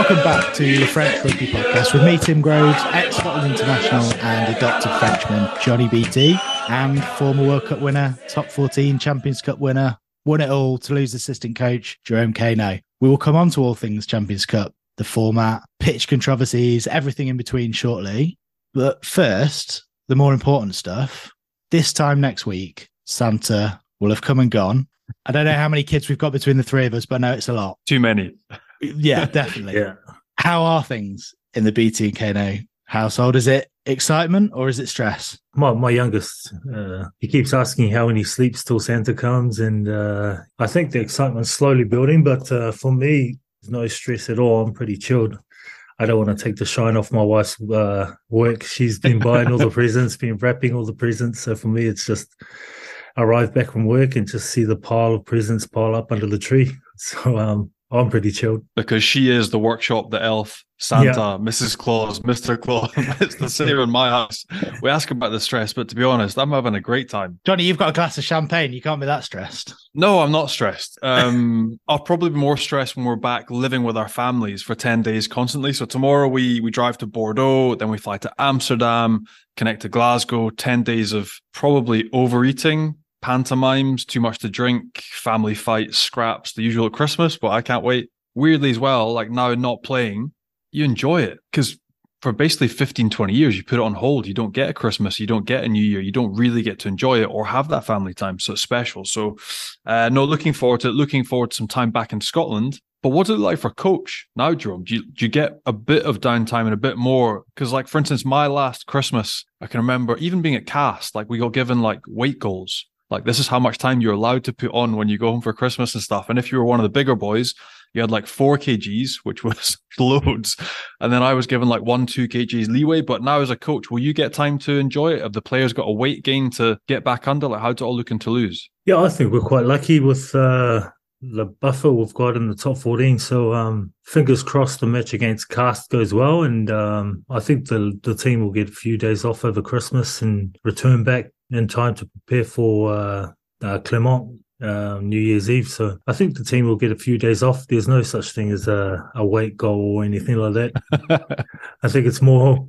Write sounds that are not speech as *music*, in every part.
Welcome back to the French Rugby Podcast with me, Tim Groves, ex Scotland International and adopted Frenchman, Johnny Beattie, and former World Cup winner, top 14 Champions Cup winner, won it all, Toulouse assistant coach, Jerome Kaino. We will come on to all things Champions Cup, the format, pitch controversies, everything in between shortly. But first, the more important stuff. This time next week, Santa will have come and gone. I don't know how many kids we've got between the three of us, but I know it's a lot. Too many. Yeah, *laughs* definitely. Yeah. How are things in the Beattie and Kaino household? Is it excitement or is it stress? My my youngest, uh, he keeps asking how he sleeps till Santa comes, and uh, I think the excitement's slowly building. But uh, for me, there's no stress at all. I'm pretty chilled. I don't want to take the shine off my wife's uh, work. She's been buying all the *laughs* presents, been wrapping all the presents. So for me, it's just arrive back from work and just see the pile of presents pile up under the tree. *laughs* So um, I'm pretty chilled. because she is the workshop, the elf, Santa, Mrs. Claus, Mr. Claus. *laughs* it's the same in my house. We ask about the stress, but to be honest, I'm having a great time. Johnny, you've got a glass of champagne. You can't be that stressed. No, I'm not stressed. Um, *laughs* I'll probably be more stressed when we're back living with our families for 10 days constantly. So tomorrow we we drive to Bordeaux, then we fly to Amsterdam, connect to Glasgow, 10 days of probably overeating, pantomimes, too much to drink, family fights, scraps, the usual at Christmas, but I can't wait. Weirdly as well, like now not playing, you enjoy it because for basically 15, 20 years, you put it on hold. You don't get a Christmas, you don't get a New Year, you don't really get to enjoy it or have that family time. So it's special. So, uh, no, looking forward to it, looking forward to some time back in Scotland. But what's it like for coach now, Jerome? Do you, do you get a bit of downtime and a bit more? Because, like, for instance, my last Christmas, I can remember even being at Castres, like, we got given like weight goals. Like, this is how much time you're allowed to put on when you go home for Christmas and stuff. And if you were one of the bigger boys, you had like four kgs, which *laughs* was loads. And then I was given like one, two kgs leeway. But now as a coach, will you get time to enjoy it? Have the players got a weight gain to get back under? Like, how to all looking to lose? Yeah, I think we're quite lucky with uh, the buffer we've got in the top 14. So um, fingers crossed the match against Castres goes well. And um, I think the, the team will get a few days off over Christmas and return back in time to prepare for uh, uh, Clermont uh, New Year's Eve. So I think the team will get a few days off. There's no such thing as a, a weight goal or anything like that. *laughs* I think it's more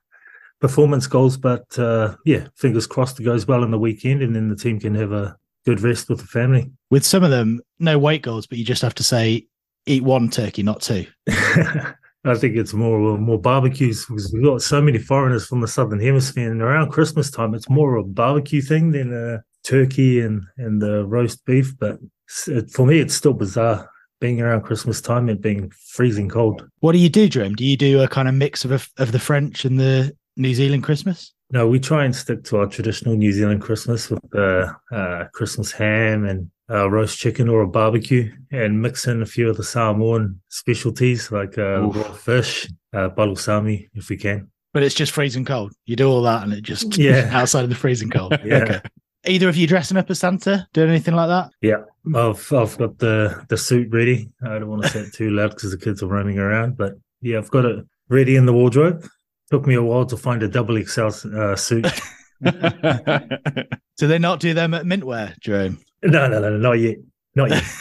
*laughs* performance goals, but uh, yeah, fingers crossed it goes well on the weekend and then the team can have a good rest with the family. With some of them, no weight goals, but you just have to say, eat one turkey, not two. *laughs* I think it's more more barbecues because we've got so many foreigners from the southern hemisphere, and around Christmas time, it's more of a barbecue thing than a turkey and and the roast beef. But it, for me, it's still bizarre being around Christmas time and being freezing cold. What do you do, Jerome? Do you do a kind of mix of, a, of the French and the New Zealand Christmas? No, we try and stick to our traditional New Zealand Christmas with uh, uh, Christmas ham and uh, roast chicken or a barbecue, and mix in a few of the Samoan specialties like uh, raw fish, uh, palusami, if we can. But it's just freezing cold. You do all that and it just Yeah. *laughs* outside of the freezing cold. *laughs* Yeah. Okay. Either of you dressing up as Santa, doing anything like that? Yeah, I've I've got the the suit ready. I don't want to say it too loud because the kids are roaming around, but yeah, I've got it ready in the wardrobe. Took me a while to find a double XL uh, suit. *laughs* Do they not do them at Mintwear, Jerome? No, no, no, not yet, not yet. *laughs*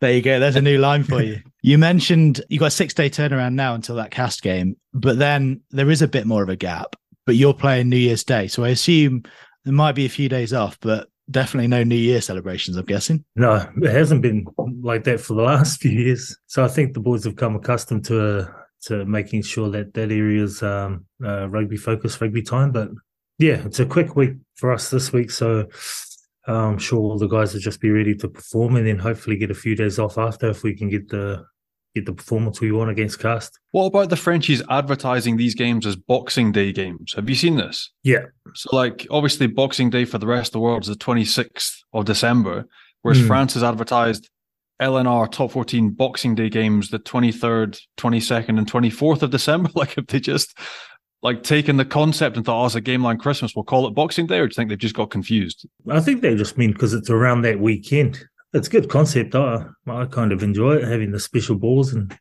There you go. There's a new line for you. *laughs* You mentioned you got a six day turnaround now until that Castres game, but then there is a bit more of a gap. But you're playing New Year's Day, so I assume there might be a few days off, but definitely no New Year celebrations. I'm guessing. No, it hasn't been like that for the last *laughs* few years. So I think the boys have come accustomed to uh, to making sure that that area is um, uh, rugby focused, rugby time. But yeah, it's a quick week for us this week, so I'm sure all the guys will just be ready to perform, and then hopefully get a few days off after if we can get the get the performance we want against Castres. What about the Frenchies advertising these games as Boxing Day games? Have you seen this? Yeah. So, like, obviously, Boxing Day for the rest of the world is the 26th of December, whereas mm. France has advertised LNR top 14 Boxing Day games the 23rd, 22nd, and 24th of December. *laughs* Like, if they just like taken the concept and thought, oh, it's a game line Christmas, we'll call it Boxing Day, or do you think they've just got confused? I think they just mean because it's around that weekend it's a good concept. I I kind of enjoy it having the special balls, and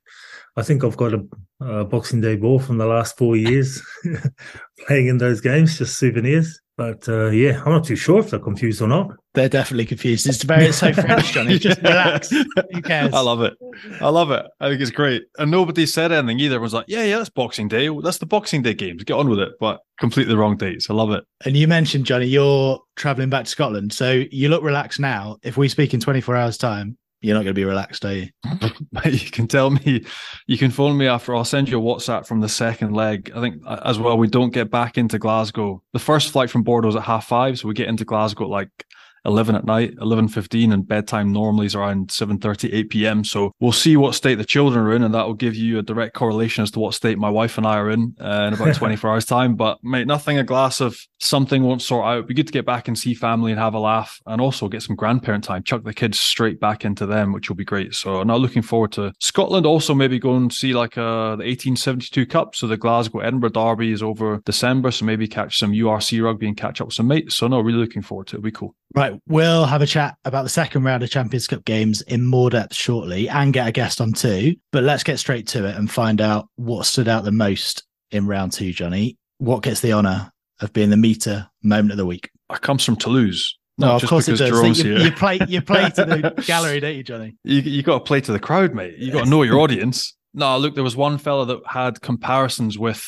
I think I've got a, a Boxing Day ball from the last four years *laughs* playing in those games, just souvenirs. But uh, yeah, I'm not too sure if they're confused or not. They're definitely confused. It's very it's so French, Johnny. *laughs* Just relax. Who cares? I love it. I love it. I think it's great. And nobody said anything either. Everyone's like, yeah, yeah, that's Boxing Day. That's the Boxing Day games. Get on with it. But completely the wrong dates. I love it. And you mentioned, Johnny, you're traveling back to Scotland. So you look relaxed now. If we speak in 24 hours' time, you're not going to be relaxed, are you? *laughs* you can tell me, you can phone me after. I'll send you a WhatsApp from the second leg. I think as well, we don't get back into Glasgow. The first flight from Bordeaux is at half five, so we get into Glasgow at like 11 at night, 11.15, and bedtime normally is around 7.30, 8 p.m. So we'll see what state the children are in, and that will give you a direct correlation as to what state my wife and I are in uh, in about *laughs* 24 hours time. But mate, nothing a glass of something won't sort out. It'd be good to get back and see family and have a laugh and also get some grandparent time, chuck the kids straight back into them, which will be great. So I'm now looking forward to Scotland. Also maybe go and see like uh, the 1872 Cup. So the Glasgow Edinburgh Derby is over December. So maybe catch some URC rugby and catch up with some mates. So no, really looking forward to it. It'll be cool. Right. We'll have a chat about the second round of Champions Cup games in more depth shortly and get a guest on too. But let's get straight to it and find out what stood out the most in round two, Johnny. What gets the honour of being the Meater moment of the week? It comes from Toulouse. No, of course it does. You, you, play, you play to the *laughs* gallery, don't you, Johnny? You you got to play to the crowd, mate. You got to know your *laughs* audience. No, look, there was one fella that had comparisons with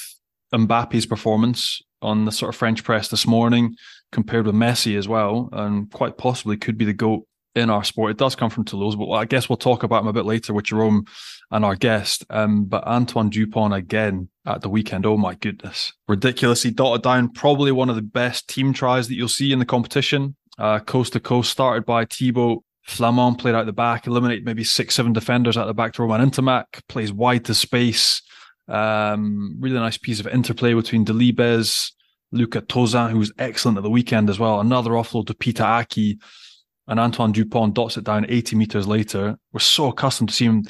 Mbappe's performance on the sort of French press this morning compared with Messi as well, and quite possibly could be the GOAT in our sport. It does come from Toulouse, but I guess we'll talk about him a bit later with Jerome and our guest. Um, but Antoine Dupont again at the weekend. Oh my goodness. Ridiculously dotted down. Probably one of the best team tries that you'll see in the competition. Uh, coast to coast, started by Thibaut Flament, played out the back, eliminated maybe six, seven defenders at the back to Romain Ntamack, plays wide to space. Um, really nice piece of interplay between Delibes, Luca Tauzin, who was excellent at the weekend as well. Another offload to Pita Ahki and Antoine Dupont dots it down 80 meters later. We're so accustomed to seeing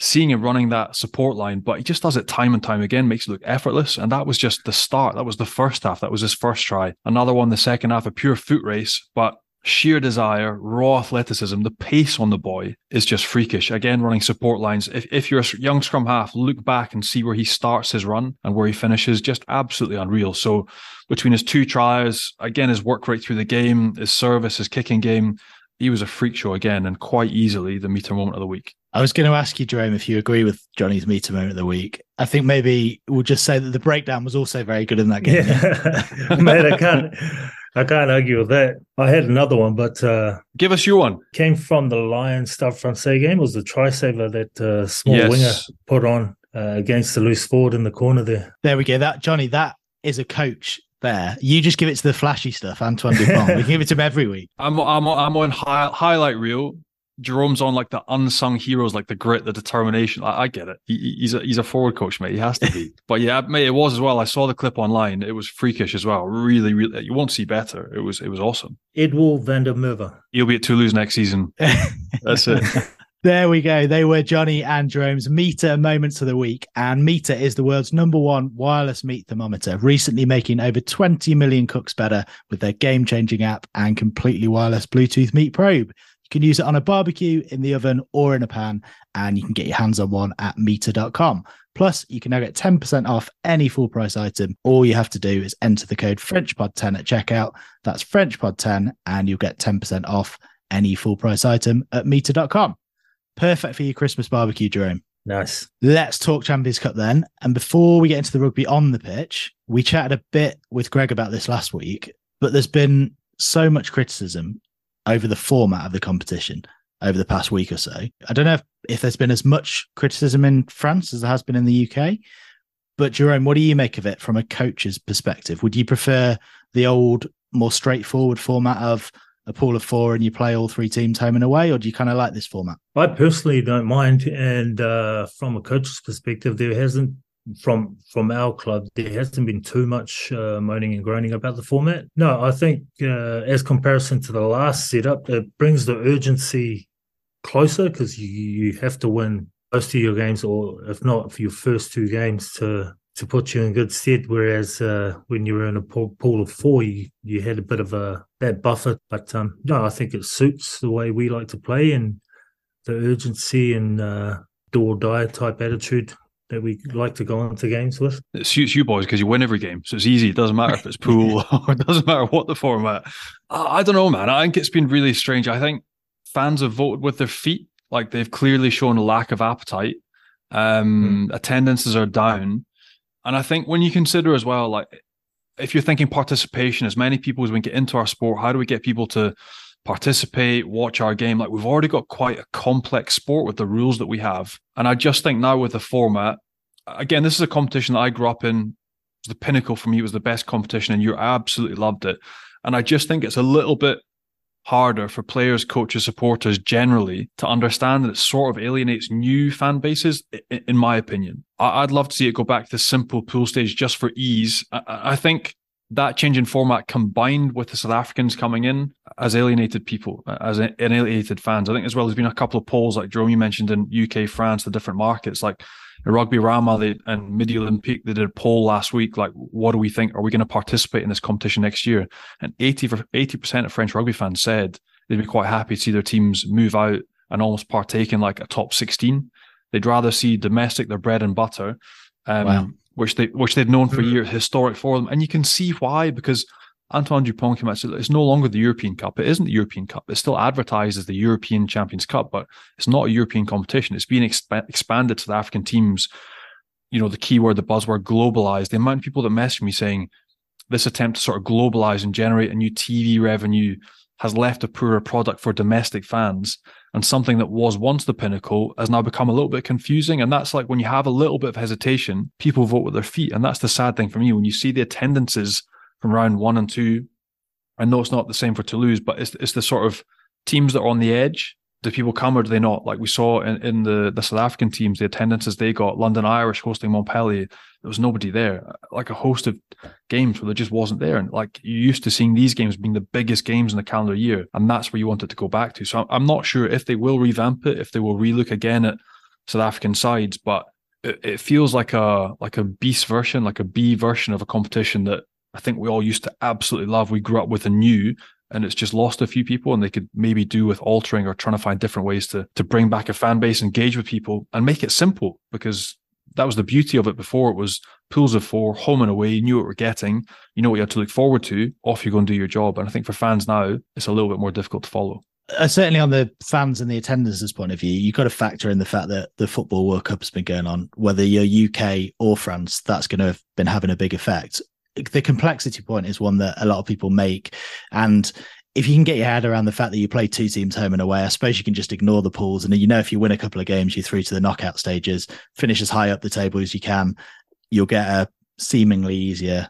seeing him running that support line, but he just does it time and time again, makes it look effortless. And that was just the start. That was the first half. That was his first try. Another one, the second half, a pure foot race, but sheer desire, raw athleticism, the pace on the boy is just freakish. Again, running support lines. If, if you're a young scrum half, look back and see where he starts his run and where he finishes. Just absolutely unreal. So between his two tries, again, his work right through the game, his service, his kicking game, he was a freak show again and quite easily the Meater moment of the week. I was going to ask you, Jerome, if you agree with Johnny's Meater moment of the week. I think maybe we'll just say that the breakdown was also very good in that game. Yeah. *laughs* Mate, I can't I can't argue with that. I had another one, but uh, give us your one. Came from the Lions Stade Francais game. It was the try saver that uh, small yes. winger put on uh, against the loose forward in the corner there. There we go. That Johnny, that is a coach there. You just give it to the flashy stuff, Antoine Dupont. we give it to him every week. *laughs* I'm I'm I'm on high, highlight reel. Jerome's on like the unsung heroes, like the grit, the determination. I, I get it. He, he's a he's a forward coach, mate. He has to be. *laughs* but yeah, mate, it was as well. I saw the clip online. It was freakish as well. Really, really. You won't see better. It was it was awesome. Edouard van der Merwe. He'll be at Toulouse next season. *laughs* That's it. There we go. They were Johnny and Jerome's Meater moments of the week. And Meater is the world's number one wireless meat thermometer, recently making over 20 million cooks better with their game changing app and completely wireless Bluetooth meat probe. You can use it on a barbecue, in the oven, or in a pan, and you can get your hands on one at meater.com. Plus, you can now get 10% off any full price item. All you have to do is enter the code FrenchPod10 at checkout. That's FrenchPod10, and you'll get 10% off any full price item at meater.com. Perfect for your Christmas barbecue, Jerome. Nice. Let's talk Champions Cup then. And before we get into the rugby on the pitch, we chatted a bit with Greg about this last week, but there's been so much criticism over the format of the competition over the past week or so. I don't know if, if there's been as much criticism in France as there has been in the UK, but Jerome, what do you make of it from a coach's perspective? Would you prefer the old, more straightforward format of a pool of four and you play all three teams home and away, or do you kind of like this format? I personally don't mind, and uh, from a coach's perspective, there hasn't from from our club there hasn't been too much uh, moaning and groaning about the format. No, I think uh, as comparison to the last setup, it brings the urgency closer because you you have to win most of your games, or if not for your first two games, to to put you in good stead. Whereas uh, when you were in a pool, pool, of four, you, you had a bit of a bad buffer. But um, no, I think it suits the way we like to play and the urgency and uh, do or die type attitude that we like to go into games with. It suits you boys because you win every game, so it's easy. It doesn't matter if it's pool *laughs* or it doesn't matter what the format. I, I don't know, man. I think it's been really strange. I think fans have voted with their feet. Like they've clearly shown a lack of appetite. Um, mm. Attendances are down. And I think when you consider as well, like if you're thinking participation, as many people as we get into our sport, how do we get people to participate, watch our game? Like we've already got quite a complex sport with the rules that we have. And I just think now with the format, again, this is a competition that I grew up in. the pinnacle for me. Was the best competition, and you absolutely loved it. And I just think it's a little bit harder for players, coaches, supporters generally to understand that it sort of alienates new fan bases, in my opinion. I'd love to see it go back to the simple pool stage just for ease. I think that change in format combined with the South Africans coming in as alienated people, uh, as alienated fans. I think as well, there's been a couple of polls like Jerome you mentioned in UK, France, the different markets. Like Rugbyrama they, and Midi Olympique, they did a poll last week. Like, what do we think? Are we going to participate in this competition next year? And 80 80% of French rugby fans said they'd be quite happy to see their teams move out and almost partake in like a top 16. They'd rather see domestic, their bread and butter, um, wow. which they which they've known for mm-hmm. years, historic for them. And you can see why because Antoine Dupont came out and said it's no longer the European Cup. It isn't the European Cup. It's still advertised as the European Champions Cup, but it's not a European competition. It's being exp- expanded to the African teams. You know, the keyword, the buzzword, globalized. The amount of people that message me saying this attempt to sort of globalize and generate a new TV revenue has left a poorer product for domestic fans. And something that was once the pinnacle has now become a little bit confusing. And that's like when you have a little bit of hesitation, people vote with their feet. And that's the sad thing for me. When you see the attendances from round one and two. I know it's not the same for Toulouse, but it's it's the sort of teams that are on the edge. Do people come or do they not? Like we saw in, in the, the South African teams, the attendances they got, London Irish hosting Montpellier, there was nobody there. Like a host of games where there just wasn't there. And like you used to seeing these games being the biggest games in the calendar year. And that's where you want it to go back to. So I'm not sure if they will revamp it, if they will relook again at South African sides, but it, it feels like a like a beast version, like a B version of a competition that I think we all used to absolutely love. We grew up with and knew, and it's just lost a few people, and they could maybe do with altering or trying to find different ways to to bring back a fan base, engage with people, and make it simple because that was the beauty of it before. It was pools of four, home and away. You knew what we're getting. You know what you had to look forward to. Off you go and do your job. And I think for fans now, it's a little bit more difficult to follow. Uh, certainly on the fans and the attendances point of view, you've got to factor in the fact that the football World Cup has been going on, whether you're UK or France, that's going to have been having a big effect the complexity point is one that a lot of people make. And if you can get your head around the fact that you play two teams home and away, I suppose you can just ignore the pools. And you know, if you win a couple of games, you're through to the knockout stages, finish as high up the table as you can, you'll get a seemingly easier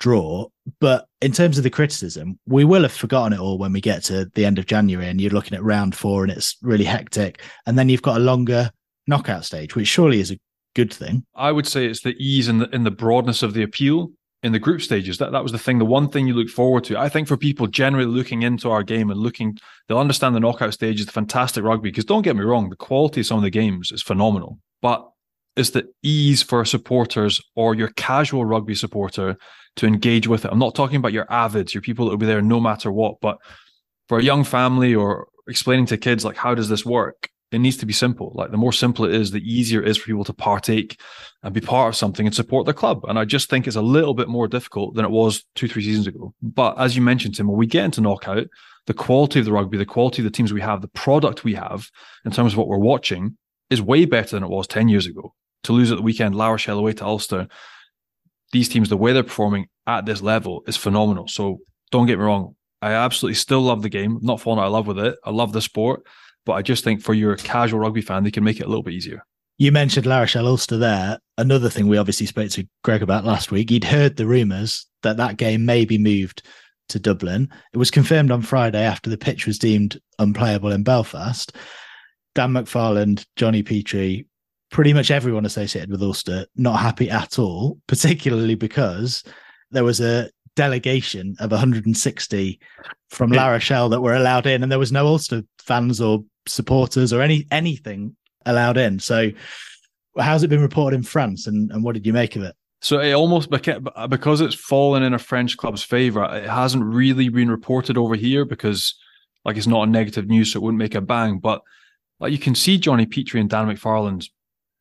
draw. But in terms of the criticism, we will have forgotten it all when we get to the end of January and you're looking at round four and it's really hectic. And then you've got a longer knockout stage, which surely is a good thing. I would say it's the ease and the, and the broadness of the appeal in the group stages. That that was the thing, the one thing you look forward to. I think for people generally looking into our game and looking, they'll understand the knockout stage is the fantastic rugby. Because don't get me wrong, the quality of some of the games is phenomenal. But it's the ease for supporters or your casual rugby supporter to engage with it. I'm not talking about your avids, your people that will be there no matter what, but for a young family or explaining to kids like how does this work it needs to be simple. Like the more simple it is, the easier it is for people to partake and be part of something and support the club. And I just think it's a little bit more difficult than it was two, three seasons ago. But as you mentioned, Tim, when we get into knockout, the quality of the rugby, the quality of the teams we have, the product we have in terms of what we're watching is way better than it was 10 years ago. Toulouse at the weekend, La Rochelle away to Ulster, these teams, the way they're performing at this level is phenomenal. So don't get me wrong. I absolutely still love the game. Not falling out of love with it. I love the sport, but I just think for your casual rugby fan, they can make it a little bit easier. You mentioned La Rochelle Ulster there. Another thing we obviously spoke to Greg about last week. He'd heard the rumours that that game may be moved to Dublin. It was confirmed on Friday after the pitch was deemed unplayable in Belfast. Dan McFarland, Johnny Petrie, pretty much everyone associated with Ulster not happy at all, *laughs* particularly because there was a delegation of 160 from La Rochelle that were allowed in, and there was no Ulster fans or supporters or any anything allowed in. So, how's it been reported in France, and, and what did you make of it? So it almost because it's fallen in a French club's favour. It hasn't really been reported over here because, like, it's not a negative news, so it wouldn't make a bang. But like, you can see Johnny Petrie and Dan McFarland's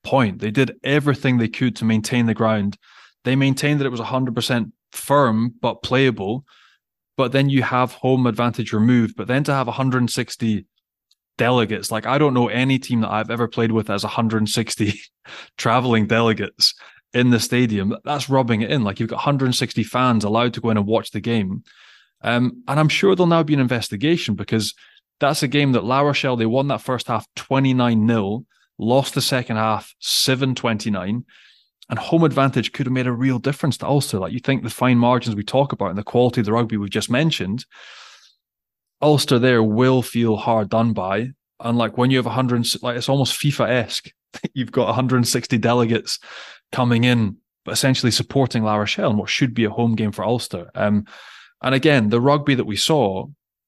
point. They did everything they could to maintain the ground. They maintained that it was 100% firm but playable. But then you have home advantage removed. But then to have 160 delegates, like I don't know any team that I've ever played with as 160 *laughs* traveling delegates in the stadium. That's rubbing it in. Like you've got 160 fans allowed to go in and watch the game. Um, and I'm sure there'll now be an investigation because that's a game that La Rochelle, they won that first half 29 0, lost the second half 7 29 and home advantage could have made a real difference to Ulster. Like you think the fine margins we talk about and the quality of the rugby we've just mentioned, Ulster there will feel hard done by. And like when you have 100, like it's almost FIFA esque. *laughs* You've got 160 delegates coming in, but essentially supporting La Rochelle in what should be a home game for Ulster. Um, and again, the rugby that we saw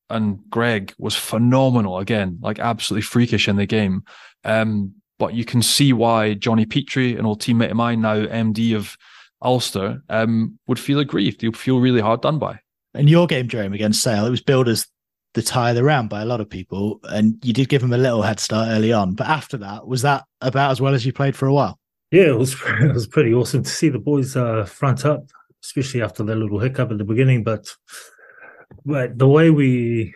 and Greg was phenomenal again, like absolutely freakish in the game. Um, but you can see why Johnny Petrie, an old teammate of mine, now MD of Ulster, um, would feel aggrieved. He'd feel really hard done by. In your game, Jerome, against Sale, it was billed as the tie of the round by a lot of people, and you did give him a little head start early on. But after that, was that about as well as you played for a while? Yeah, it was. *laughs* It was pretty awesome to see the boys uh, front up, especially after that little hiccup at the beginning. But, but the way we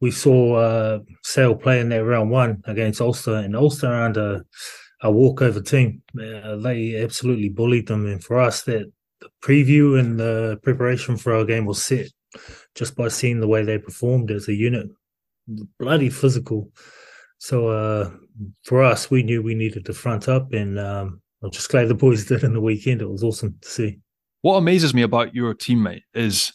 we saw uh, Sale play in their round one against Ulster, and Ulster a, a walkover team. Uh, they absolutely bullied them, and for us, that the preview and the preparation for our game was set just by seeing the way they performed as a unit. Bloody physical. So uh, for us, we knew we needed to front up, and um, I'm just glad the boys *laughs* did in the weekend. It was awesome to see. What amazes me about your teammate is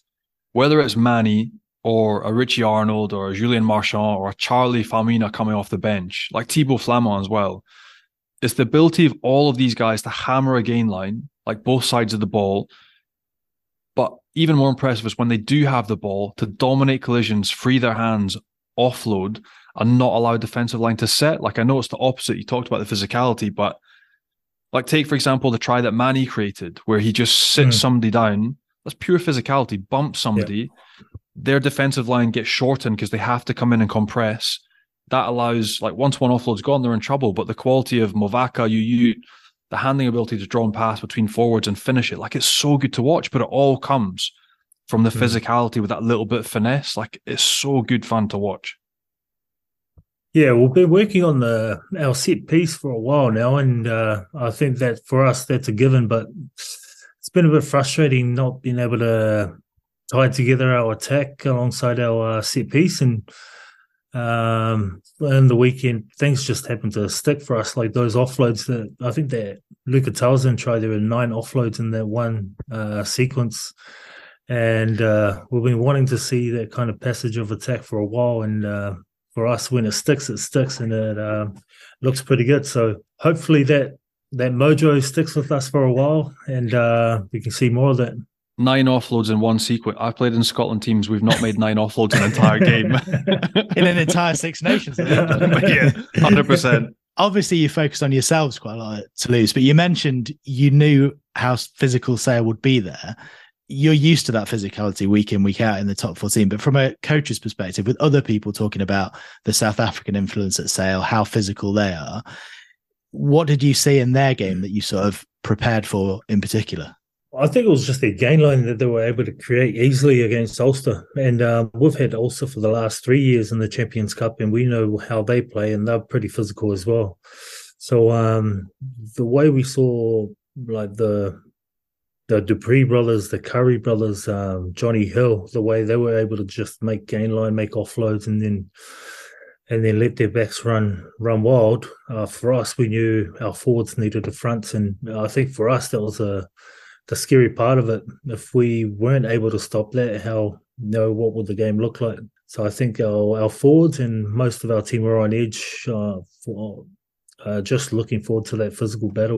whether it's Manny or a Richie Arnold or a Julien Marchand or a Charlie Faumuina coming off the bench, like Thibaut Flament as well. It's the ability of all of these guys to hammer a gain line, like both sides of the ball. But even more impressive is when they do have the ball to dominate collisions, free their hands, offload, and not allow defensive line to set. Like I know it's the opposite. You talked about the physicality, but like take for example the try that Manny created, where he just sits mm. somebody down. That's pure physicality. Bump somebody. Yeah their defensive line gets shortened because they have to come in and compress. That allows, like, once one offload's gone, they're in trouble. But the quality of Mauvaka, UU, the handling ability to draw and pass between forwards and finish it, like, it's so good to watch. But it all comes from the mm. physicality with that little bit of finesse. Like, it's so good fun to watch. Yeah, we've been working on the our set piece for a while now, and uh, I think that for us that's a given. But it's been a bit frustrating not being able to tie together our attack alongside our uh, set piece, and um, in the weekend things just happened to stick for us. Like those offloads that I think that Luca Tauzin tried. There were nine offloads in that one uh, sequence, and uh, we've been wanting to see that kind of passage of attack for a while. And uh, for us, when it sticks, it sticks, and it um, looks pretty good. So hopefully that that mojo sticks with us for a while, and uh, we can see more of that nine offloads in one sequence. I've played in Scotland teams. We've not made nine offloads in an entire game. *laughs* in an entire Six Nations. *laughs* yeah, hundred percent. Obviously, you focused on yourselves quite a lot at Toulouse, but you mentioned you knew how physical Sale would be there. You're used to that physicality week in, week out in the top 14. But from a coach's perspective, with other people talking about the South African influence at Sale, how physical they are, what did you see in their game that you sort of prepared for in particular? I think it was just their gain line that they were able to create easily against Ulster. And um, we've had Ulster for the last three years in the Champions Cup, and we know how they play, and they're pretty physical as well. So um, the way we saw like the the du Preez brothers, the Curry brothers, um, Jonny Hill, the way they were able to just make gain line, make offloads, and then and then let their backs run run wild. Uh, for us, we knew our forwards needed the fronts, and I think for us that was a the scary part of it. If we weren't able to stop that, how you know what would the game look like? So I think our, our forwards and most of our team were on edge, uh, for, uh, just looking forward to that physical battle.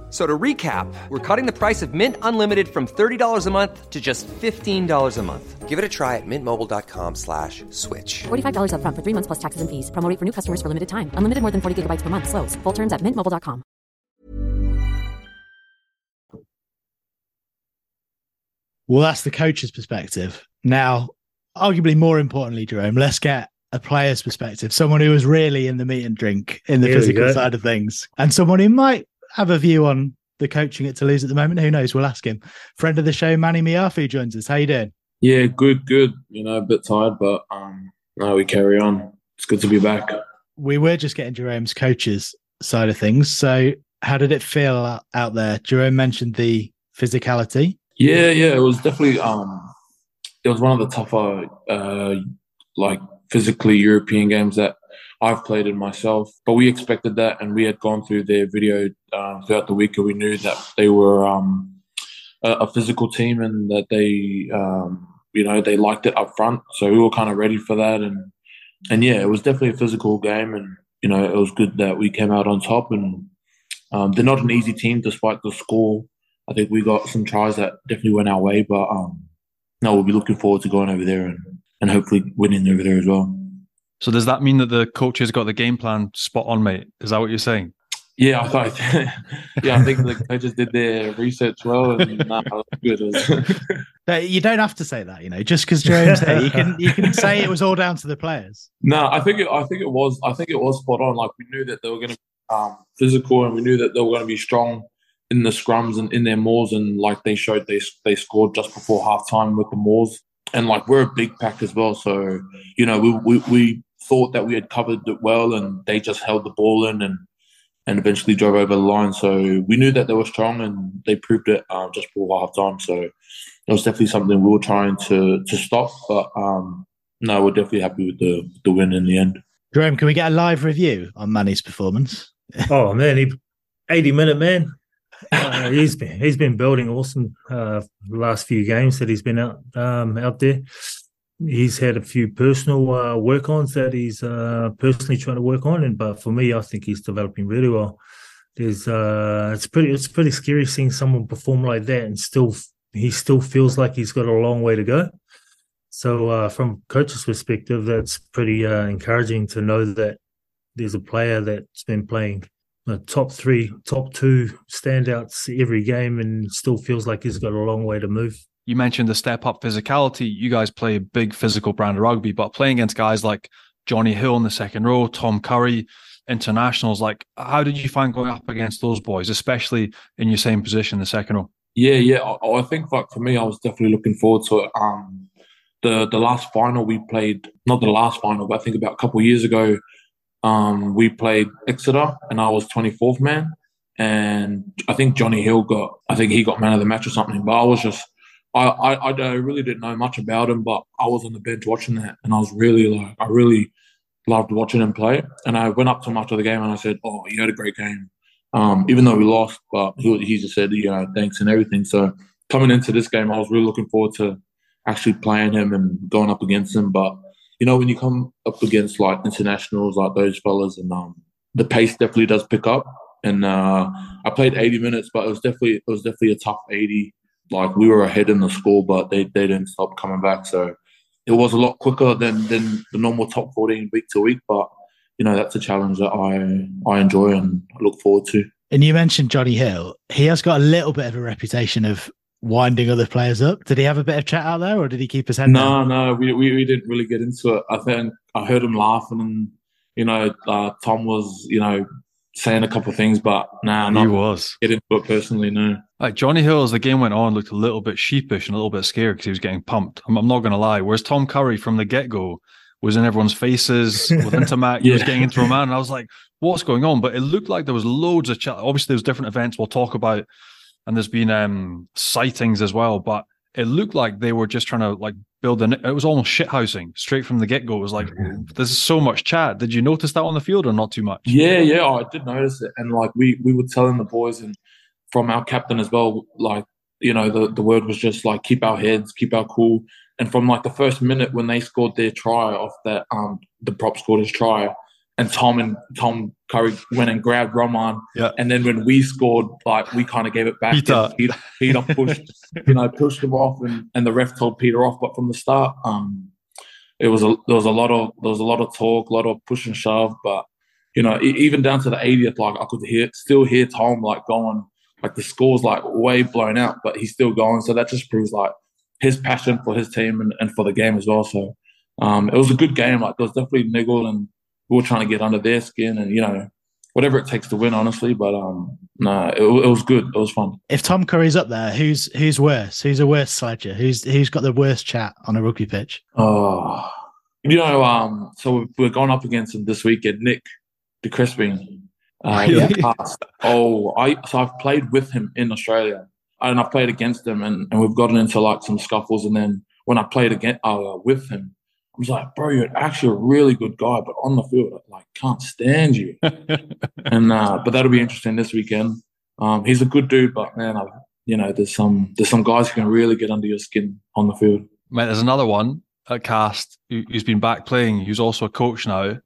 F- So to recap, we're cutting the price of Mint Unlimited from $30 a month to just $15 a month. Give it a try at mintmobile.com slash switch. $45 upfront for three months plus taxes and fees. Promo rate for new customers for limited time. Unlimited more than 40 gigabytes per month. Slows. Full terms at mintmobile.com. Well, that's the coach's perspective. Now, arguably more importantly, Jerome, let's get a player's perspective, someone who was really in the meat and drink in the Here physical side of things, and someone who might have a view on the coaching at Toulouse at the moment. Who knows? We'll ask him. Friend of the show, Manny Meafou joins us. How you doing? Yeah, good, good. You know, a bit tired, but um, no, we carry on. It's good to be back. We were just getting Jerome's coaches side of things. So, how did it feel out, out there? Jerome mentioned the physicality. Yeah, yeah, it was definitely um, it was one of the tougher uh, like physically European games that I've played in myself. But we expected that, and we had gone through their video uh, throughout the week, and we knew that they were um, a, a physical team and that they um, you know they liked it up front. So we were kind of ready for that, and and yeah, it was definitely a physical game, and you know it was good that we came out on top. And um, they're not an easy team, despite the score. I think we got some tries that definitely went our way, but um, no, we'll be looking forward to going over there and, and hopefully winning over there as well. So does that mean that the coaches got the game plan spot on, mate? Is that what you're saying? Yeah, I thought, *laughs* yeah, I think the coaches did their research well, and nah, was good. It was- *laughs* You don't have to say that, you know, just because Jerome's there. You can you can say it was all down to the players. No, I think it, I think it was I think it was spot on. Like we knew that they were going to be um, physical, and we knew that they were going to be strong in the scrums and in their mauls, and like they showed, they they scored just before halftime with the mauls, and like we're a big pack as well. So you know, we we, we thought that we had covered it well, and they just held the ball in and and eventually drove over the line. So we knew that they were strong, and they proved it um, just before halftime. So it was definitely something we were trying to to stop, but um, no, we're definitely happy with the the win in the end. Jerome, can we get a live review on Manny's performance? *laughs* Oh man, he eighty minute man. Uh, he's been he's been building awesome uh, last few games that he's been out um, out there. He's had a few personal uh, work ons that he's uh, personally trying to work on, and but for me, I think he's developing really well. There's uh, it's pretty it's pretty scary seeing someone perform like that and still he still feels like he's got a long way to go. So, uh, from coach's perspective, that's pretty uh, encouraging to know that there's a player that's been playing uh, top three, top two standouts every game and still feels like he's got a long way to move. You mentioned the step up physicality. You guys play a big physical brand of rugby, but playing against guys like Jonny Hill in the second row, Tom Curry, internationals, like how did you find going up against those boys, especially in your same position the second row? Yeah, yeah. I, I think like for me, I was definitely looking forward to it. Um, the the last final we played, not the last final, but I think about a couple years ago, um, we played Exeter, and I was 24th man, and I think Jonny Hill got, I think he got man of the match or something. But I was just, I, I, I really didn't know much about him, but I was on the bench watching that, and I was really like, I really loved watching him play. And I went up to him after the game and I said, "Oh, you had a great game." Um, even though we lost, but he, he just said, you know, thanks and everything. So coming into this game, I was really looking forward to actually playing him and going up against him. But you know, when you come up against like internationals like those fellas, and um, the pace definitely does pick up. And uh, I played 80 minutes, but it was definitely it was definitely a tough 80. Like we were ahead in the score, but they, they didn't stop coming back. So it was a lot quicker than than the normal top 14 week to week. But you know, that's a challenge that I I enjoy and look forward to. And you mentioned Jonny Hill. He has got a little bit of a reputation of winding other players up. Did he have a bit of chat out there, or did he keep his head no, down? No, no, we, we, we didn't really get into it. I think I heard him laughing, and you know, uh, Tom was you know saying a couple of things, but nah, he was get into it personally. No, like Jonny Hill as the game went on looked a little bit sheepish and a little bit scared because he was getting pumped. I'm, I'm not going to lie. Whereas Tom Curry from the get go was in everyone's faces with Ntamack. *laughs* yeah. He was getting into a man, and I was like, "What's going on?" But it looked like there was loads of chat. Obviously, there's different events we'll talk about and there's been um, sightings as well. But it looked like they were just trying to like build an. It was almost shithousing straight from the get go. It was like there's so much chat. Did you notice that on the field or not too much? Yeah, yeah, I did notice it, and like we we were telling the boys and from our captain as well, like you know the the word was just like keep our heads, keep our cool. And from like the first minute when they scored their try off that um the prop scored his try, and Tom and Tom Curry went and grabbed Roman. Yeah. And then when we scored, like we kind of gave it back. Peter, Peter, Peter pushed, *laughs* you know, pushed him off, and, and the ref told Peter off. But from the start, um, it was a there was a lot of there was a lot of talk, a lot of push and shove. But you know, even down to the 80th, like I could hear still hear Tom like going, like the score's like way blown out, but he's still going. So that just proves like his passion for his team and, and for the game as well. So um, it was a good game. Like there was definitely niggle and we were trying to get under their skin and you know whatever it takes to win, honestly. But um, nah, it, it, was good. It was fun. If Tom Curry's up there, who's who's worse? Who's a worse sledger? Who's who's got the worst chat on a rugby pitch? Oh, you know, um, so we're going up against him this weekend. Nick de Crespigny. Uh, *laughs* yeah. oh, I so I've played with him in Australia, and I've played against him, and, and we've gotten into like some scuffles. And then when I played again uh, with him, I was like, bro, you're actually a really good guy, but on the field, I like can't stand you. *laughs* and uh, but that'll be interesting this weekend. Um, he's a good dude, but man, I, you know, there's some there's some guys who can really get under your skin on the field. Mate, there's another one at Castres who, who's been back playing, who's also a coach now,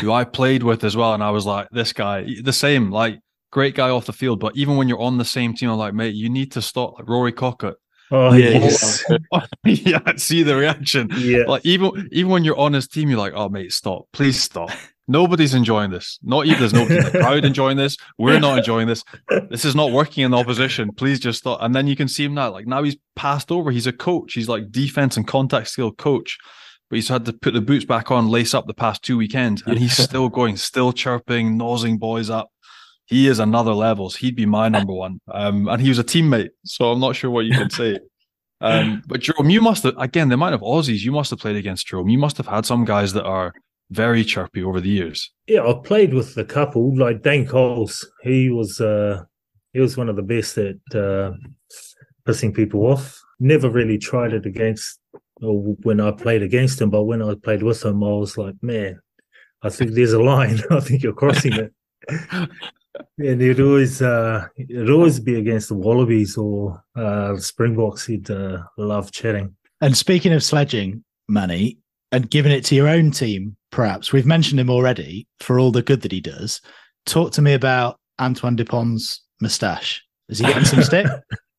who I played with as well, and I was like, this guy, the same, like great guy off the field, but even when you're on the same team, I'm like, mate, you need to stop. Like Rory Kockott, Oh yes. *laughs* yeah, see the reaction. Yeah. Like even even when you're on his team, you're like, oh mate, stop. Please stop. Nobody's enjoying this. Not even there's nobody in the crowd enjoying this. We're not enjoying this. This is not working in the opposition. Please just stop. And then you can see him now. Like now he's passed over. He's a coach. He's like defense and contact skill coach. But he's had to put the boots back on, lace up the past two weekends, and he's still going, still chirping, nosing boys up he is another levels. He'd be my number one. Um, and he was a teammate, so I'm not sure what you can say. Um, *laughs* but Jerome, you must have again the amount of Aussies you must have played against Jerome. You must have had some guys that are very chirpy over the years. Yeah, I've played with a couple like Dane Coles. He was uh, he was one of the best at uh, pissing people off. Never really tried it against or when I played against him, but when I played with him, I was like, man, I think there's a line. *laughs* I think you're crossing it. *laughs* and it always uh, it'd always be against the Wallabies or uh, Springboks. He'd uh, love chatting. And speaking of sledging, money and giving it to your own team, perhaps we've mentioned him already for all the good that he does. Talk to me about Antoine Dupont's moustache. Is he getting some stick?